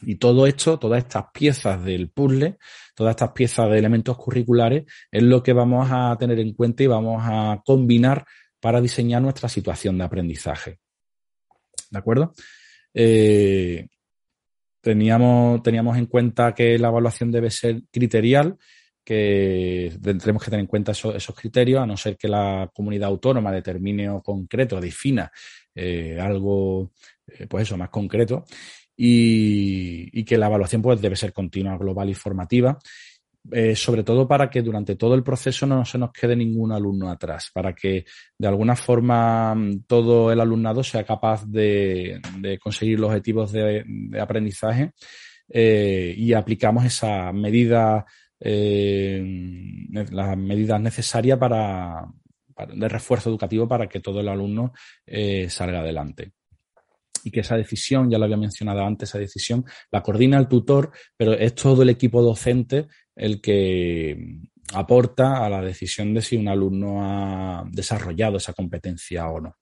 Y todo esto, todas estas piezas del puzzle, todas estas piezas de elementos curriculares, es lo que vamos a tener en cuenta y vamos a combinar para diseñar nuestra situación de aprendizaje. ¿De acuerdo? Eh, teníamos, teníamos en cuenta que la evaluación debe ser criterial que tenemos que tener en cuenta esos, esos, criterios, a no ser que la comunidad autónoma determine o concreto, defina eh, algo, eh, pues eso, más concreto. Y, que la evaluación pues, debe ser continua, global y formativa. Eh, sobre todo para que durante todo el proceso no se nos quede ningún alumno atrás, para que de alguna forma todo el alumnado sea capaz de, conseguir los objetivos de, aprendizaje eh, y aplicamos esas medidas, eh, las medidas necesarias para, de refuerzo educativo para que todo el alumno salga adelante y que esa decisión, ya lo había mencionado antes, esa decisión la coordina el tutor, pero es todo el equipo docente el que aporta a la decisión de si un alumno ha desarrollado esa competencia o no.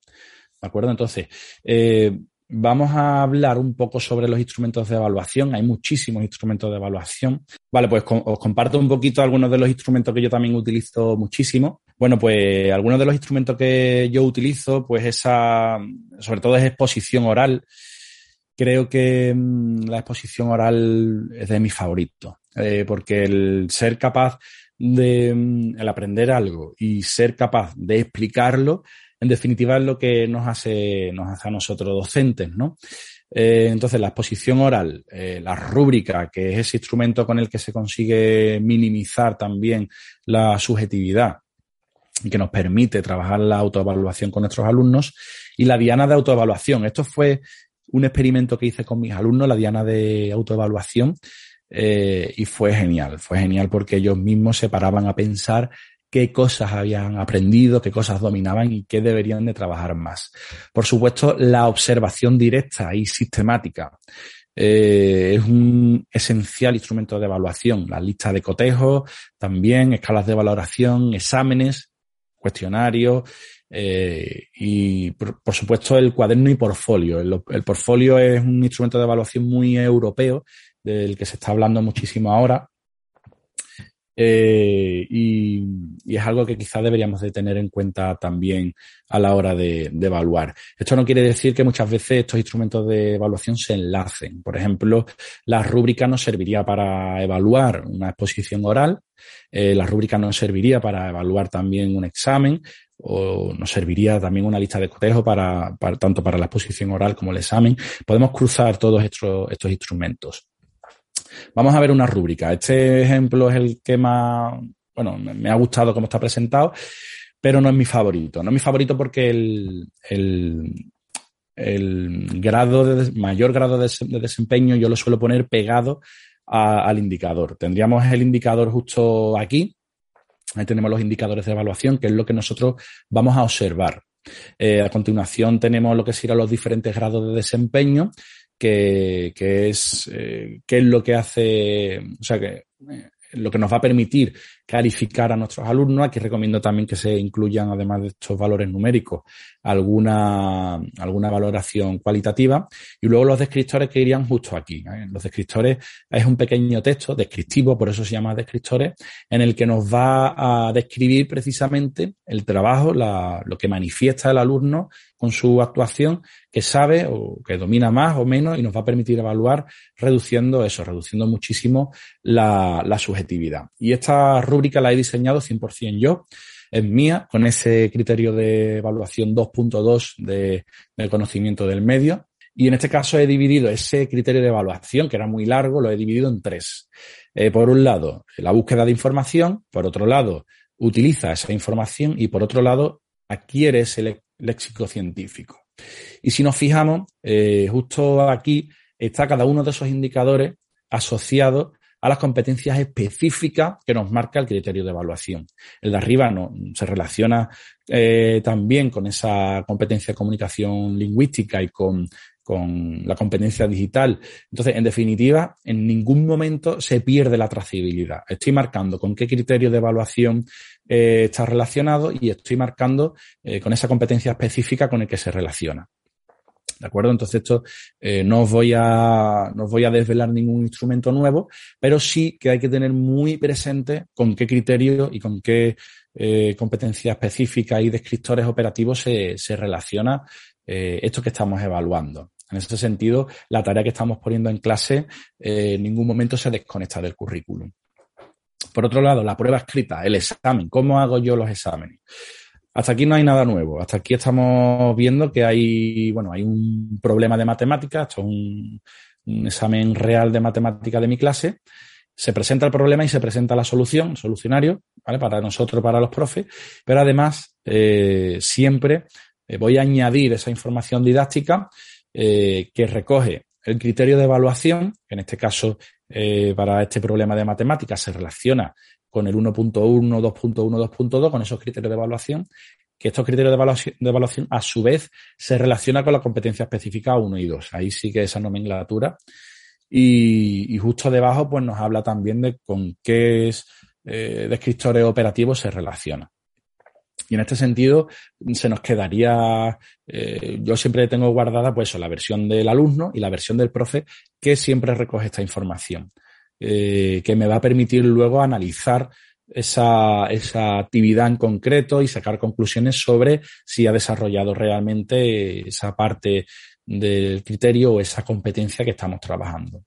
¿De acuerdo? Entonces, eh, vamos a hablar un poco sobre los instrumentos de evaluación. Hay muchísimos instrumentos de evaluación. Vale, pues os comparto un poquito algunos de los instrumentos que yo también utilizo muchísimo. Bueno, pues algunos de los instrumentos que yo utilizo, pues esa, sobre todo es exposición oral. Creo que mm, la exposición oral es de mis favoritos, eh, porque el ser capaz de mm, el aprender algo y ser capaz de explicarlo, en definitiva es lo que nos hace, nos hace a nosotros docentes, ¿no? Eh, entonces, la exposición oral, eh, la rúbrica, que es ese instrumento con el que se consigue minimizar también la subjetividad y que nos permite trabajar la autoevaluación con nuestros alumnos. Y la diana de autoevaluación. Esto fue un experimento que hice con mis alumnos, la diana de autoevaluación, eh, y fue genial. Fue genial porque ellos mismos se paraban a pensar qué cosas habían aprendido, qué cosas dominaban y qué deberían de trabajar más. Por supuesto, la observación directa y sistemática eh, es un esencial instrumento de evaluación. La lista de cotejo, también escalas de valoración, exámenes, cuestionarios eh, y, por, supuesto, el cuaderno y portfolio. El, el portfolio es un instrumento de evaluación muy europeo del que se está hablando muchísimo ahora. Eh, y, y, es algo que quizás deberíamos de tener en cuenta también a la hora de, de, evaluar. Esto no quiere decir que muchas veces estos instrumentos de evaluación se enlacen. Por ejemplo, la rúbrica nos serviría para evaluar una exposición oral, eh, la rúbrica nos serviría para evaluar también un examen o nos serviría también una lista de cotejo para, para tanto para la exposición oral como el examen. Podemos cruzar todos estos, estos instrumentos. Vamos a ver una rúbrica. Este ejemplo es el que más, bueno, me ha gustado cómo está presentado, pero no es mi favorito. No es mi favorito porque el, el, el grado de, mayor grado de, desempeño yo lo suelo poner pegado al indicador. Tendríamos el indicador justo aquí. Ahí tenemos los indicadores de evaluación, que es lo que nosotros vamos a observar. Eh, a continuación tenemos lo que serían los diferentes grados de desempeño que, que es, eh, qué es lo que hace, o sea, que eh, lo que nos va a permitir calificar a nuestros alumnos. Aquí recomiendo también que se incluyan, además de estos valores numéricos, alguna, alguna valoración cualitativa. Y luego los descriptores que irían justo aquí. ¿eh? Los descriptores es un pequeño texto descriptivo, por eso se llama descriptores, en el que nos va a describir precisamente el trabajo, la, lo que manifiesta el alumno con su actuación, que sabe o que domina más o menos y nos va a permitir evaluar reduciendo eso, reduciendo muchísimo la, la subjetividad. Y esta rúbrica la he diseñado 100% yo es mía, con ese criterio de evaluación 2.2 de, del conocimiento del medio. Y en este caso he dividido ese criterio de evaluación, que era muy largo, lo he dividido en tres. Eh, por un lado, la búsqueda de información, por otro lado, utiliza esa información y por otro lado, adquiere ese léxico científico. Y si nos fijamos, eh, justo aquí está cada uno de esos indicadores asociados a las competencias específicas que nos marca el criterio de evaluación. El de arriba no, se relaciona eh, también con esa competencia de comunicación lingüística y con, con la competencia digital. Entonces, en definitiva, en ningún momento se pierde la trazabilidad. Estoy marcando con qué criterio de evaluación eh, está relacionado y estoy marcando eh, con esa competencia específica con el que se relaciona. ¿De acuerdo? Entonces esto eh, no, os voy a, no os voy a desvelar ningún instrumento nuevo, pero sí que hay que tener muy presente con qué criterio y con qué eh, competencia específica y descriptores operativos se, se relaciona eh, esto que estamos evaluando. En ese sentido, la tarea que estamos poniendo en clase eh, en ningún momento se desconecta del currículum. Por otro lado, la prueba escrita, el examen. ¿Cómo hago yo los exámenes? Hasta aquí no hay nada nuevo. Hasta aquí estamos viendo que hay, bueno, hay un problema de matemáticas. Esto es un, examen real de matemática de mi clase, se presenta el problema y se presenta la solución, solucionario, ¿vale? Para nosotros, para los profes, pero además eh, siempre eh, voy a añadir esa información didáctica eh, que recoge el criterio de evaluación, que en este caso para este problema de matemáticas se relaciona con el 1.1, 2.1, 2.2, con esos criterios de evaluación, que estos criterios de evaluación, de evaluación a su vez se relaciona con la competencia específica 1 y 2. Ahí sí que esa nomenclatura y, justo debajo, pues nos habla también de con qué eh, descriptores operativos se relaciona. Y en este sentido, se nos quedaría, eh, yo siempre tengo guardada pues la versión del alumno y la versión del profe que siempre recoge esta información, eh, que me va a permitir luego analizar esa, esa actividad en concreto y sacar conclusiones sobre si ha desarrollado realmente esa parte del criterio o esa competencia que estamos trabajando.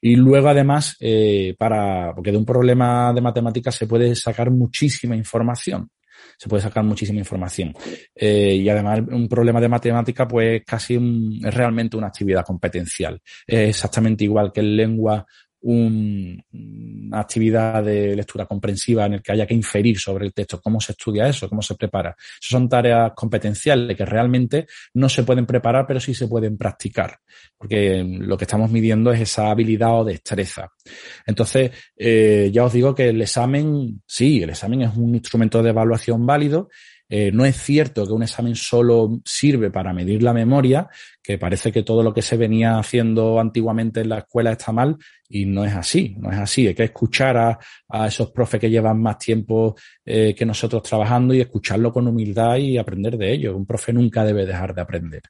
Y luego, además, eh, para, porque de un problema de matemáticas se puede sacar muchísima información. Se puede sacar muchísima información. Eh, y además, un problema de matemática, pues casi es realmente una actividad competencial. Es exactamente igual que en lengua una actividad de lectura comprensiva en el que haya que inferir sobre el texto, cómo se estudia eso, cómo se prepara. Eso son tareas competenciales que realmente no se pueden preparar, pero sí se pueden practicar, porque lo que estamos midiendo es esa habilidad o destreza. Entonces, eh, ya os digo que el examen, sí, el examen es un instrumento de evaluación válido, eh, no es cierto que un examen solo sirve para medir la memoria, que parece que todo lo que se venía haciendo antiguamente en la escuela está mal y no es así, no es así. Hay que escuchar a, esos profes que llevan más tiempo eh, que nosotros trabajando y escucharlo con humildad y aprender de ello. Un profe nunca debe dejar de aprender.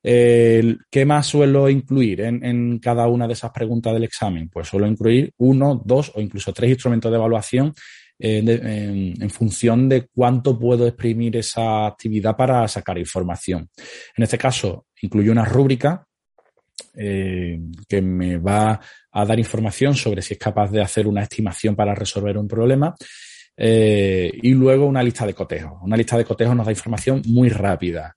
¿Qué más suelo incluir en, en, cada una de esas preguntas del examen? Pues suelo incluir uno, dos o incluso tres instrumentos de evaluación en, función de cuánto puedo exprimir esa actividad para sacar información. En este caso, incluyo una rúbrica eh, que me va a dar información sobre si es capaz de hacer una estimación para resolver un problema. Eh, y luego una lista de cotejos. Una lista de cotejos nos da información muy rápida.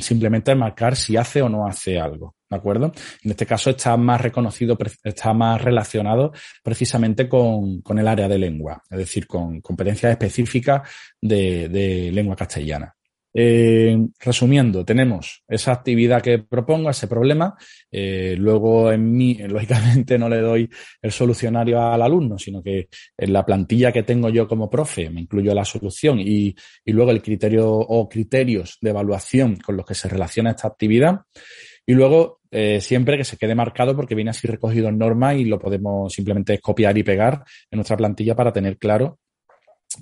simplemente marcar si hace o no hace algo. ¿De acuerdo? En este caso está más reconocido, está más relacionado precisamente con, el área de lengua, es decir, con competencias específicas de, lengua castellana. Eh, resumiendo, tenemos esa actividad que propongo, ese problema. Eh, luego, en mí, <laughs> lógicamente, no le doy el solucionario al alumno, sino que en la plantilla que tengo yo como profe me incluyo la solución y, y luego el criterio o criterios de evaluación con los que se relaciona esta actividad. Y luego, eh, siempre que se quede marcado porque viene así recogido en norma y lo podemos simplemente copiar y pegar en nuestra plantilla para tener claro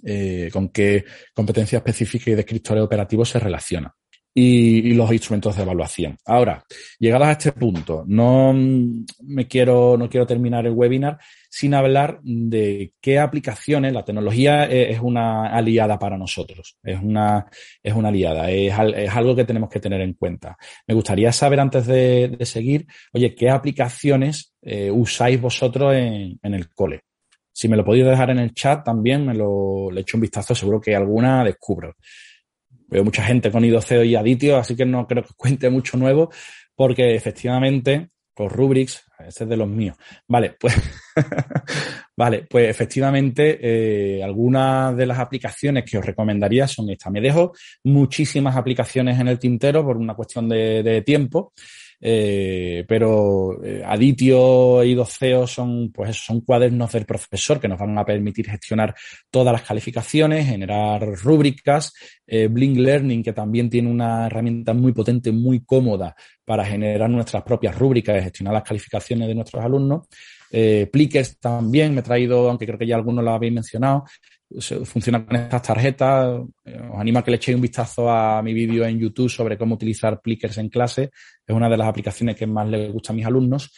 eh, con qué competencia específica y descriptores operativos se relaciona y, los instrumentos de evaluación. Ahora, llegados a este punto, no me quiero, no quiero terminar el webinar sin hablar de qué aplicaciones, la tecnología es, una aliada para nosotros, es una, es una aliada, es, algo que tenemos que tener en cuenta. Me gustaría saber antes de, seguir, oye, ¿qué aplicaciones eh, usáis vosotros en, en el cole? Si me lo podéis dejar en el chat también, me lo le echo un vistazo, seguro que alguna descubro. Veo mucha gente con idoceo y aditio, así que no creo que cuente mucho nuevo, porque efectivamente, con Rubrics, este es de los míos. Vale, pues, <laughs> vale, pues efectivamente, eh, algunas de las aplicaciones que os recomendaría son estas. Me dejo muchísimas aplicaciones en el tintero por una cuestión de, de tiempo. Eh, pero eh, Aditio y Doceo son, pues son cuadernos del profesor que nos van a permitir gestionar todas las calificaciones, generar rúbricas. Eh, Blink Learning, que también tiene una herramienta muy potente, muy cómoda para generar nuestras propias rúbricas y gestionar las calificaciones de nuestros alumnos. Eh, Plickers también me he traído, aunque creo que ya algunos lo habéis mencionado, funciona con estas tarjetas. Eh, os animo a que le echéis un vistazo a mi vídeo en YouTube sobre cómo utilizar Plickers en clase. Es una de las aplicaciones que más les gusta a mis alumnos.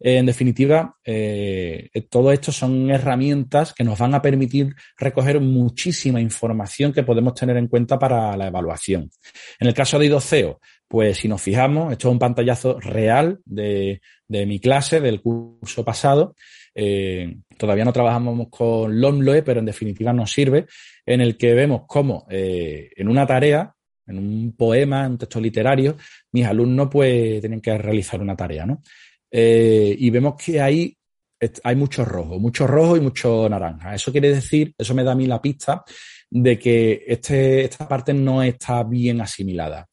en definitiva, eh, todo esto son herramientas que nos van a permitir recoger muchísima información que podemos tener en cuenta para la evaluación. En el caso de IDOCEO, pues si nos fijamos, esto es un pantallazo real de, de mi clase del curso pasado eh, todavía no trabajamos con LOMLOE, pero en definitiva nos sirve, en el que vemos cómo eh, en una tarea, en un poema, en un texto literario, mis alumnos pues tienen que realizar una tarea, ¿no? eh, y vemos que hay, hay mucho rojo, mucho rojo y mucho naranja. Eso quiere decir, eso me da a mí la pista de que este, esta parte no está bien asimilada.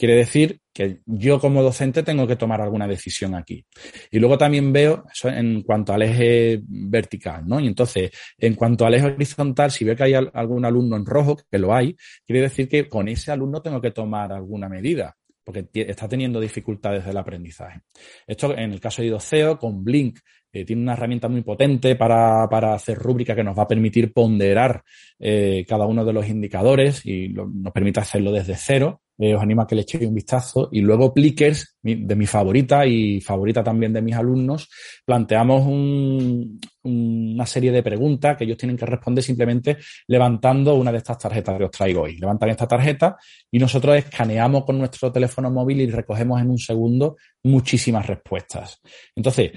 Quiere decir que yo como docente tengo que tomar alguna decisión aquí. Y luego también veo eso en cuanto al eje vertical, ¿no? Y entonces, en cuanto al eje horizontal, si veo que hay algún alumno en rojo, que lo hay, quiere decir que con ese alumno tengo que tomar alguna medida porque está teniendo dificultades del aprendizaje. Esto en el caso de IDOCEO, con Blink, eh, tiene una herramienta muy potente para, para, hacer rúbrica que nos va a permitir ponderar eh, cada uno de los indicadores y nos permite hacerlo desde cero. Eh, os animo a que le echéis un vistazo. Y luego Plickers, de mi favorita y favorita también de mis alumnos, planteamos un, una serie de preguntas que ellos tienen que responder simplemente levantando una de estas tarjetas que os traigo hoy. Levantan esta tarjeta y nosotros escaneamos con nuestro teléfono móvil y recogemos en un segundo muchísimas respuestas. Entonces,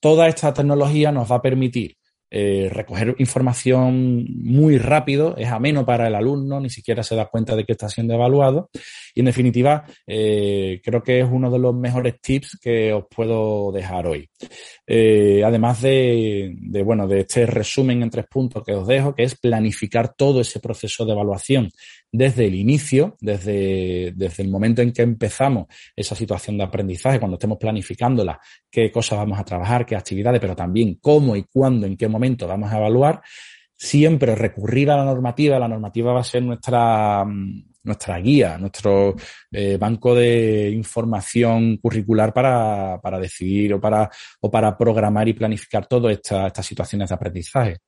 toda esta tecnología nos va a permitir eh, recoger información muy rápido, es ameno para el alumno, ni siquiera se da cuenta de que está siendo evaluado. Y en definitiva, eh, creo que es uno de los mejores tips que os puedo dejar hoy. Eh, además de, de, bueno, de este resumen en tres puntos que os dejo, que es planificar todo ese proceso de evaluación desde el inicio, desde, desde el momento en que empezamos esa situación de aprendizaje, cuando estemos planificándola, qué cosas vamos a trabajar, qué actividades, pero también cómo y cuándo, en qué momento vamos a evaluar, siempre recurrir a la normativa. La normativa va a ser nuestra, mm, nuestra guía, nuestro eh, banco de información curricular para, para decidir o para, o para programar y planificar todas esta, estas situaciones de aprendizaje.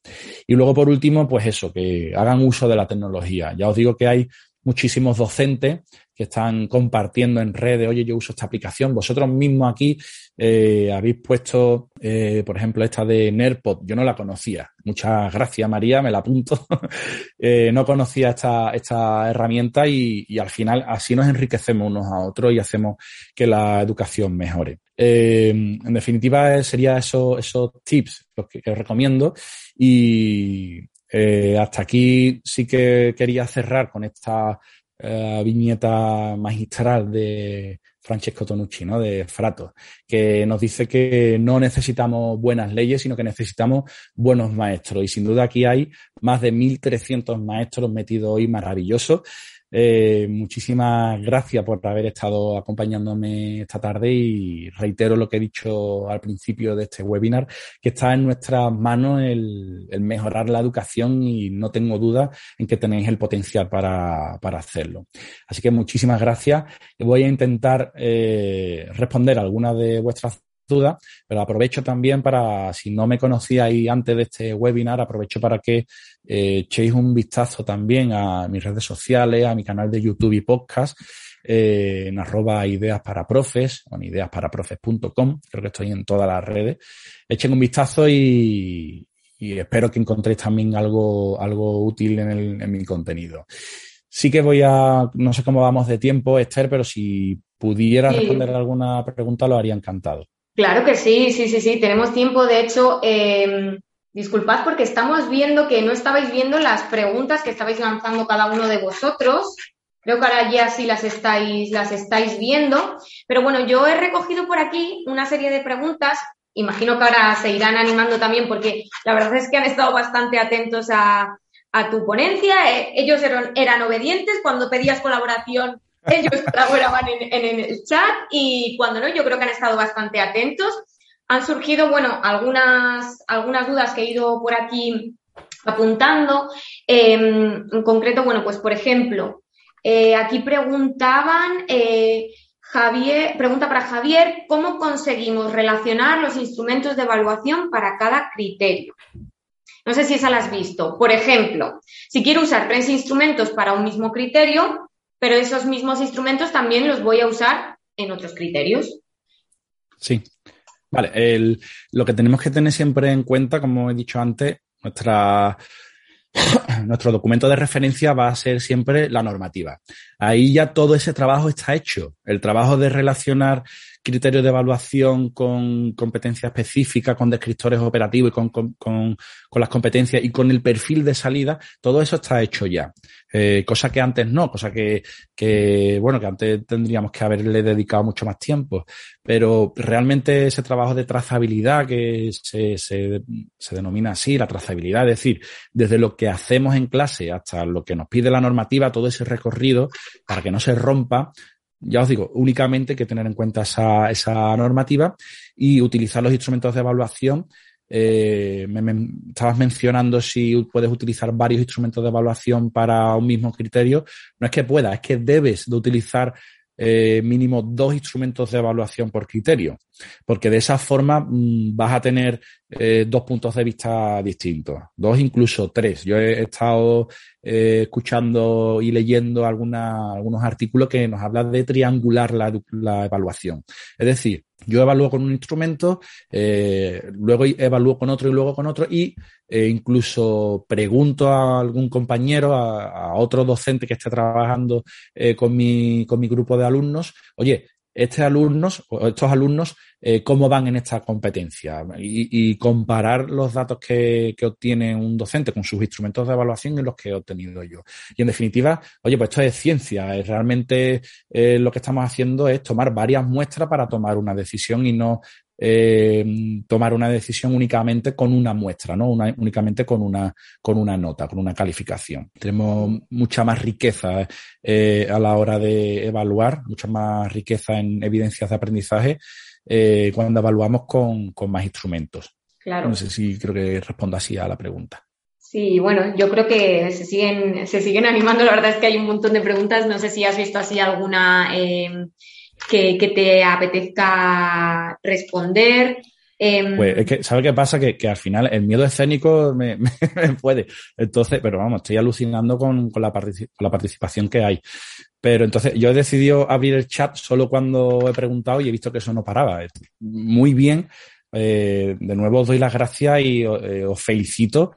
Y luego, por último, pues eso, que hagan uso de la tecnología. Ya os digo que hay muchísimos docentes que están compartiendo en redes, oye, yo uso esta aplicación. Vosotros mismos aquí eh, habéis puesto, eh, por ejemplo, esta de Nerpod. Yo no la conocía. Muchas gracias, María, me la apunto. <laughs> eh, no conocía esta, esta herramienta y, y, al final así nos enriquecemos unos a otros y hacemos que la educación mejore. Eh, en definitiva, sería eso, esos tips los que, que os recomiendo y eh, hasta aquí sí que quería cerrar con esta eh, viñeta magistral de Francesco Tonucci, ¿no? De Frato, que nos dice que no necesitamos buenas leyes, sino que necesitamos buenos maestros. Y sin duda aquí hay más de 1.300 maestros metidos hoy maravillosos eh, muchísimas gracias por haber estado acompañándome esta tarde y reitero lo que he dicho al principio de este webinar, que está en nuestras manos el, mejorar la educación y no tengo duda en que tenéis el potencial para, para hacerlo. Así que muchísimas gracias. Voy a intentar eh, responder algunas de vuestras duda, pero aprovecho también para, si no me conocíais antes de este webinar, aprovecho para que eh, echéis un vistazo también a mis redes sociales, a mi canal de YouTube y podcast, eh, en arroba ideas para profes, o en ideasparaprofes.com, creo que estoy en todas las redes. Echen un vistazo y, y espero que encontréis también algo, algo útil en, el, en mi contenido. Sí que voy a, no sé cómo vamos de tiempo, Esther, pero si pudiera sí. responder alguna pregunta lo haría encantado. Claro que sí, sí, sí, sí, tenemos tiempo. De hecho, eh, disculpad porque estamos viendo que no estabais viendo las preguntas que estabais lanzando cada uno de vosotros. Creo que ahora ya sí las estáis, las estáis viendo. Pero bueno, yo he recogido por aquí una serie de preguntas. Imagino que ahora se irán animando también porque la verdad es que han estado bastante atentos a, a tu ponencia. Eh, ellos eran, eran obedientes cuando pedías colaboración <laughs> ellos colaboraban en, el chat y cuando no, yo creo que han estado bastante atentos. Han surgido, bueno, algunas, algunas dudas que he ido por aquí apuntando. Eh, en concreto, bueno, pues por ejemplo, eh, aquí preguntaban, eh, Javier, pregunta para Javier, ¿cómo conseguimos relacionar los instrumentos de evaluación para cada criterio? No sé si esa la has visto. Por ejemplo, si quiero usar tres instrumentos para un mismo criterio, pero esos mismos instrumentos también los voy a usar en otros criterios. Sí. Vale, el, lo que tenemos que tener siempre en cuenta, como he dicho antes, nuestra, <coughs> nuestro documento de referencia va a ser siempre la normativa. Ahí ya todo ese trabajo está hecho. El trabajo de relacionar criterios de evaluación con competencia específica, con descriptores operativos y con, con, con, las competencias y con el perfil de salida, todo eso está hecho ya. Eh, cosa que antes no, cosa que, que, bueno, que antes tendríamos que haberle dedicado mucho más tiempo. Pero realmente ese trabajo de trazabilidad que se, se, se denomina así, la trazabilidad, es decir, desde lo que hacemos en clase hasta lo que nos pide la normativa, todo ese recorrido, para que no se rompa, ya os digo, únicamente que tener en cuenta esa, esa normativa y utilizar los instrumentos de evaluación. Eh, me, estabas mencionando si puedes utilizar varios instrumentos de evaluación para un mismo criterio. No es que puedas, es que debes de utilizar eh, mínimo dos instrumentos de evaluación por criterio, porque de esa forma mm, vas a tener eh, dos puntos de vista distintos, dos incluso tres. Yo he estado eh, escuchando y leyendo alguna, algunos artículos que nos hablan de triangular la, la evaluación. Es decir, yo evalúo con un instrumento, eh, luego evalúo con otro y luego con otro y eh, incluso pregunto a algún compañero, a, otro docente que esté trabajando eh, con, mi, con mi grupo de alumnos, oye, estos alumnos, estos alumnos, eh, cómo van en esta competencia y, y comparar los datos que, obtiene un docente con sus instrumentos de evaluación y los que he obtenido yo. Y en definitiva, oye, pues esto es ciencia. Es realmente eh, lo que estamos haciendo es tomar varias muestras para tomar una decisión y no eh, tomar una decisión únicamente con una muestra, ¿no? Una, únicamente con una, con una nota, con una calificación. Tenemos mucha más riqueza a la hora de evaluar, mucha más riqueza en evidencias de aprendizaje eh, cuando evaluamos con, con más instrumentos. Claro. No sé si creo que respondo así a la pregunta. Sí, bueno, yo creo que se siguen, se siguen animando. La verdad es que hay un montón de preguntas. No sé si has visto así alguna eh, que, que te apetezca responder. Eh, Pues es que, ¿sabes qué pasa? Que, que al final el miedo escénico me, <laughs> puede. Entonces, pero vamos, estoy alucinando con, con, la la participación que hay. Pero entonces yo he decidido abrir el chat solo cuando he preguntado y he visto que eso no paraba. Muy bien. Eh, de nuevo os doy las gracias y eh, os felicito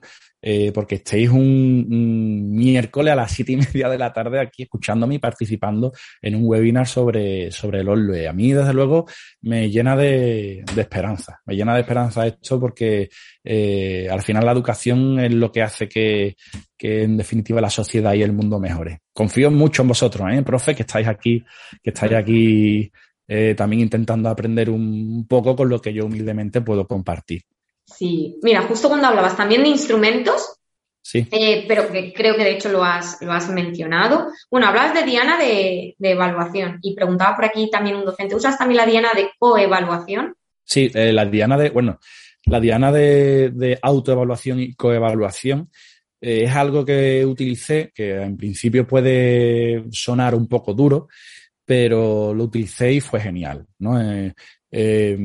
eh, porque estéis un, miércoles a las siete y media de la tarde aquí escuchándome y participando en un webinar sobre, sobre el OLUE. A mí, desde luego, me llena de, de esperanza. Me llena de esperanza esto porque eh, al final la educación es lo que hace que, que, en definitiva, la sociedad y el mundo mejore. Confío mucho en vosotros, ¿eh, profe, que estáis aquí, que estáis aquí eh, también intentando aprender un poco con lo que yo humildemente puedo compartir. Sí, mira, justo cuando hablabas también de instrumentos, sí. Eh, pero que creo que de hecho lo has, lo has mencionado. Bueno, hablabas de Diana de, de, evaluación y preguntaba por aquí también un docente, ¿usas también la Diana de coevaluación? Sí, eh, la Diana de, bueno, la Diana de, de autoevaluación y coevaluación eh, es algo que utilicé, que en principio puede sonar un poco duro, pero lo utilicé y fue genial, ¿no? Eh, eh,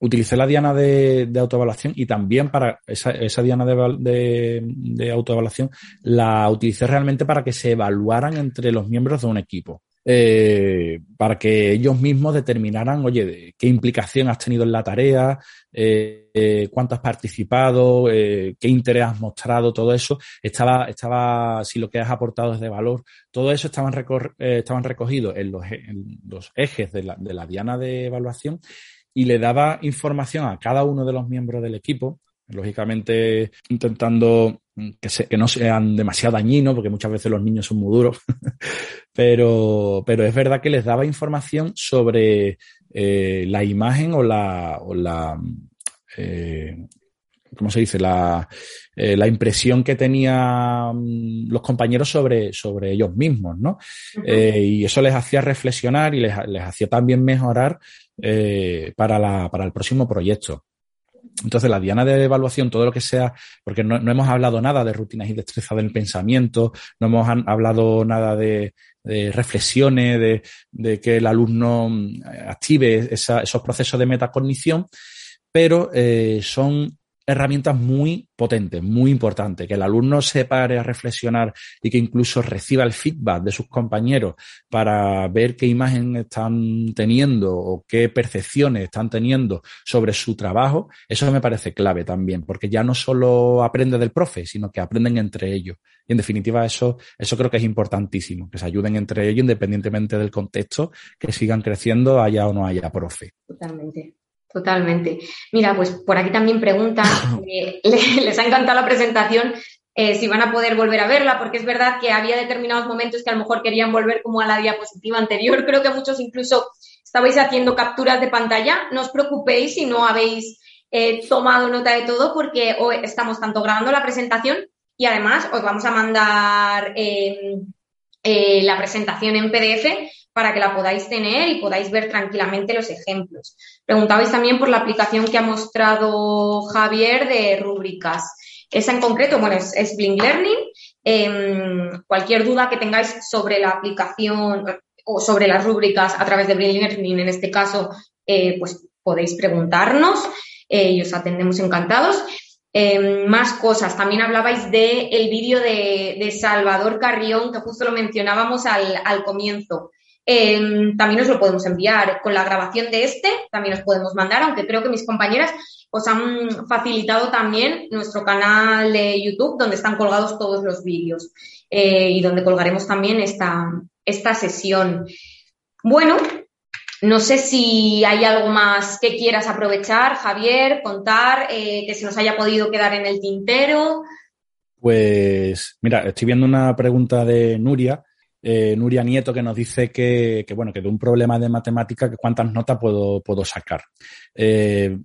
utilicé la diana de, autoevaluación y también para esa, esa diana de, autoevaluación la utilicé realmente para que se evaluaran entre los miembros de un equipo. Eh, para que ellos mismos determinaran, oye, qué implicación has tenido en la tarea, eh, eh, cuánto has participado, qué interés has mostrado, todo eso. Estaba, estaba, si lo que has aportado es de valor, todo eso estaban, recor estaban recogidos en los, en los ejes de la diana de evaluación y le daba información a cada uno de los miembros del equipo, lógicamente intentando que, se, que no sean demasiado dañinos, porque muchas veces los niños son muy duros, <laughs> pero, pero es verdad que les daba información sobre eh, la imagen o la, o la eh, ¿cómo se dice? La, eh, la impresión que tenían los compañeros sobre, sobre ellos mismos, ¿no? Uh -huh. eh, y eso les hacía reflexionar y les, les hacía también mejorar eh, para, la, para el próximo proyecto. Entonces, la diana de evaluación, todo lo que sea, porque no, no hemos hablado nada de rutinas y destreza del pensamiento, no hemos hablado nada de, de reflexiones, de, de, que el alumno active esa, esos procesos de metacognición, pero eh, son herramientas muy potentes, muy importantes, que el alumno se pare a reflexionar y que incluso reciba el feedback de sus compañeros para ver qué imagen están teniendo o qué percepciones están teniendo sobre su trabajo, eso me parece clave también, porque ya no solo aprende del profe, sino que aprenden entre ellos. Y en definitiva, eso, eso creo que es importantísimo, que se ayuden entre ellos independientemente del contexto, que sigan creciendo, haya o no haya profe. Totalmente. Totalmente. Mira, pues por aquí también preguntan, <coughs> eh, les ha encantado la presentación, eh, si van a poder volver a verla, porque es verdad que había determinados momentos que a lo mejor querían volver como a la diapositiva anterior. Creo que muchos incluso estabais haciendo capturas de pantalla. No os preocupéis si no habéis eh, tomado nota de todo, porque hoy estamos tanto grabando la presentación y además os vamos a mandar la presentación en PDF para que la podáis tener y podáis ver tranquilamente los ejemplos. Preguntabais también por la aplicación que ha mostrado Javier de rúbricas. Esa en concreto, bueno, es, Blink Learning. Em, cualquier duda que tengáis sobre la aplicación o sobre las rúbricas a través de Blink Learning, en este caso, eh, pues podéis preguntarnos eh, y os atendemos encantados. Em, más cosas. También hablabais del el vídeo de, Salvador Carrión, que justo lo mencionábamos al, al comienzo. Em, también os lo podemos enviar. Con la grabación de este también os podemos mandar, aunque creo que mis compañeras os han facilitado también nuestro canal de YouTube donde están colgados todos los vídeos eh, y donde colgaremos también esta, esta sesión. Bueno, no sé si hay algo más que quieras aprovechar, Javier, contar, eh, que se nos haya podido quedar en el tintero. Pues mira, estoy viendo una pregunta de Nuria eh, Nuria Nieto que nos dice que, bueno, que de un problema de matemática, cuántas notas puedo, puedo sacar. Eh,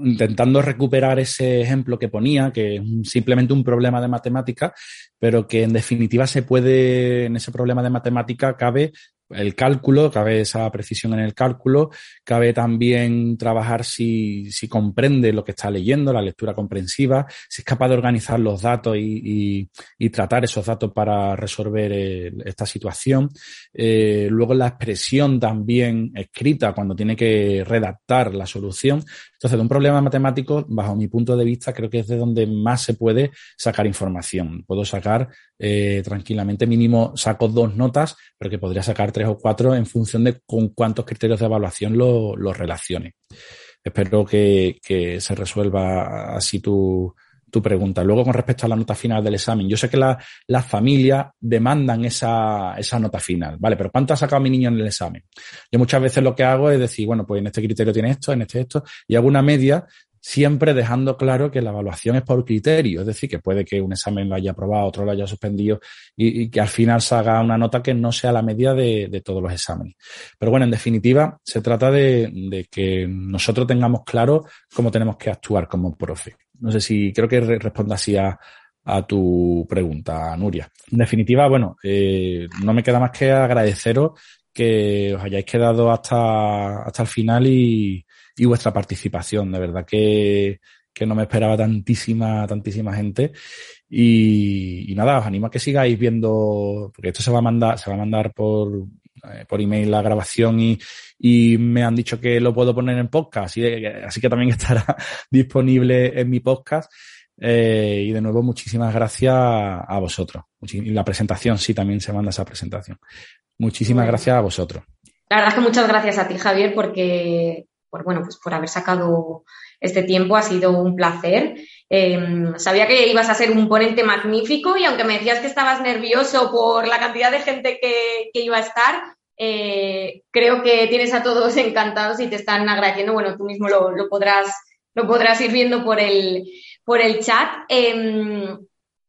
intentando recuperar ese ejemplo que ponía, que es simplemente un problema de matemática, pero que en definitiva se puede, en ese problema de matemática cabe el cálculo, cabe esa precisión en el cálculo, cabe también trabajar si, si comprende lo que está leyendo, la lectura comprensiva, si es capaz de organizar los datos y, y, tratar esos datos para resolver esta situación. Eh, luego la expresión también escrita cuando tiene que redactar la solución. Entonces, de un problema matemático, bajo mi punto de vista, creo que es de donde más se puede sacar información. Puedo sacar eh, tranquilamente, mínimo saco dos notas, pero que podría sacar tres o cuatro en función de con cuántos criterios de evaluación lo, lo relacione. Espero que, que se resuelva así tu, tu pregunta. Luego, con respecto a la nota final del examen, yo sé que las la familias demandan esa, esa nota final, ¿vale? Pero ¿cuánto ha sacado mi niño en el examen? Yo muchas veces lo que hago es decir, bueno, pues en este criterio tiene esto, en este esto, y hago una media siempre dejando claro que la evaluación es por criterio, es decir, que puede que un examen lo haya aprobado, otro lo haya suspendido y, que al final se haga una nota que no sea la media de, todos los exámenes. Pero bueno, en definitiva, se trata de, que nosotros tengamos claro cómo tenemos que actuar como profe. No sé si creo que responda así a, tu pregunta, Nuria. En definitiva, bueno, eh, no me queda más que agradeceros que os hayáis quedado hasta, hasta el final y, y vuestra participación. De verdad que, que no me esperaba tantísima, tantísima gente. Y, nada, os animo a que sigáis viendo, porque esto se va a mandar, se va a mandar por, eh, por email la grabación y, y me han dicho que lo puedo poner en podcast, y, así que también <laughs> estará disponible en mi podcast. Eh, y de nuevo, muchísimas gracias a vosotros. Y la presentación, sí, también se manda esa presentación. Muchísimas gracias a vosotros. La verdad es que muchas gracias a ti, Javier, porque por, bueno, pues por haber sacado este tiempo. Ha sido un placer. Em, sabía que ibas a ser un ponente magnífico y aunque me decías que estabas nervioso por la cantidad de gente que, iba a estar, eh, creo que tienes a todos <laughs> encantados y te están agradeciendo. Bueno, tú mismo lo, podrás, lo podrás ir viendo por el, por el chat. Em,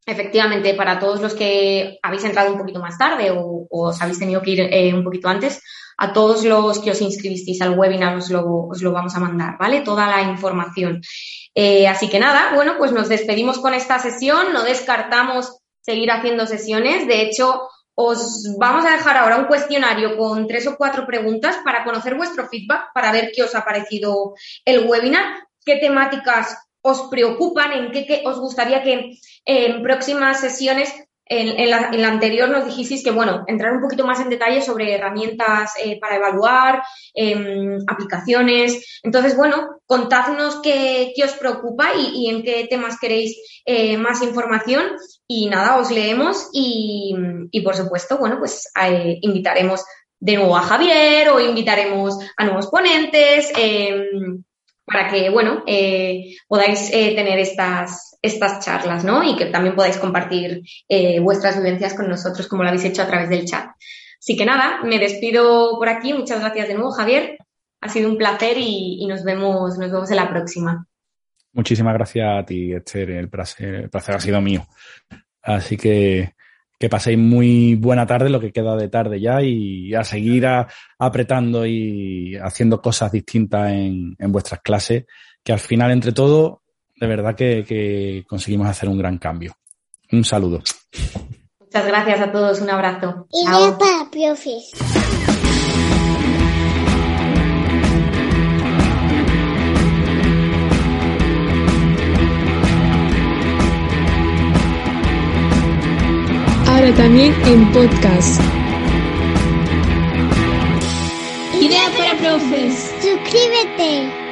efectivamente, para todos los que habéis entrado un poquito más tarde o, os habéis tenido que ir eh, un poquito antes, a todos los que os inscribisteis al webinar os lo, os lo vamos a mandar, ¿vale? Toda la información. Eh, así que nada, bueno, pues nos despedimos con esta sesión, no descartamos seguir haciendo sesiones, de hecho, os vamos a dejar ahora un cuestionario con tres o cuatro preguntas para conocer vuestro feedback, para ver qué os ha parecido el webinar, qué temáticas os preocupan, en qué, os gustaría que en próximas sesiones en, la, anterior nos dijisteis que, bueno, entrar un poquito más en detalle sobre herramientas eh, para evaluar, em, aplicaciones. Entonces, bueno, contadnos qué, os preocupa y, en qué temas queréis eh, más información. Y nada, os leemos y, por supuesto, bueno, pues eh, invitaremos de nuevo a Javier o invitaremos a nuevos ponentes em, para que, bueno, podáis tener estas, estas charlas, ¿no? Y que también podáis compartir eh, vuestras vivencias con nosotros, como lo habéis hecho a través del chat. Así que nada, me despido por aquí. Muchas gracias de nuevo, Javier. Ha sido un placer y, nos vemos, nos vemos en la próxima. Muchísimas gracias a ti, Esther. El placer, ha sido mío. Así que que paséis muy buena tarde, lo que queda de tarde ya, y a seguir apretando y haciendo cosas distintas en, en vuestras clases, que al final, entre todo, de verdad que, conseguimos hacer un gran cambio. Un saludo. Muchas gracias a todos, un abrazo. Y ya para profes. Ahora también en podcast. Idea para profes. Suscríbete.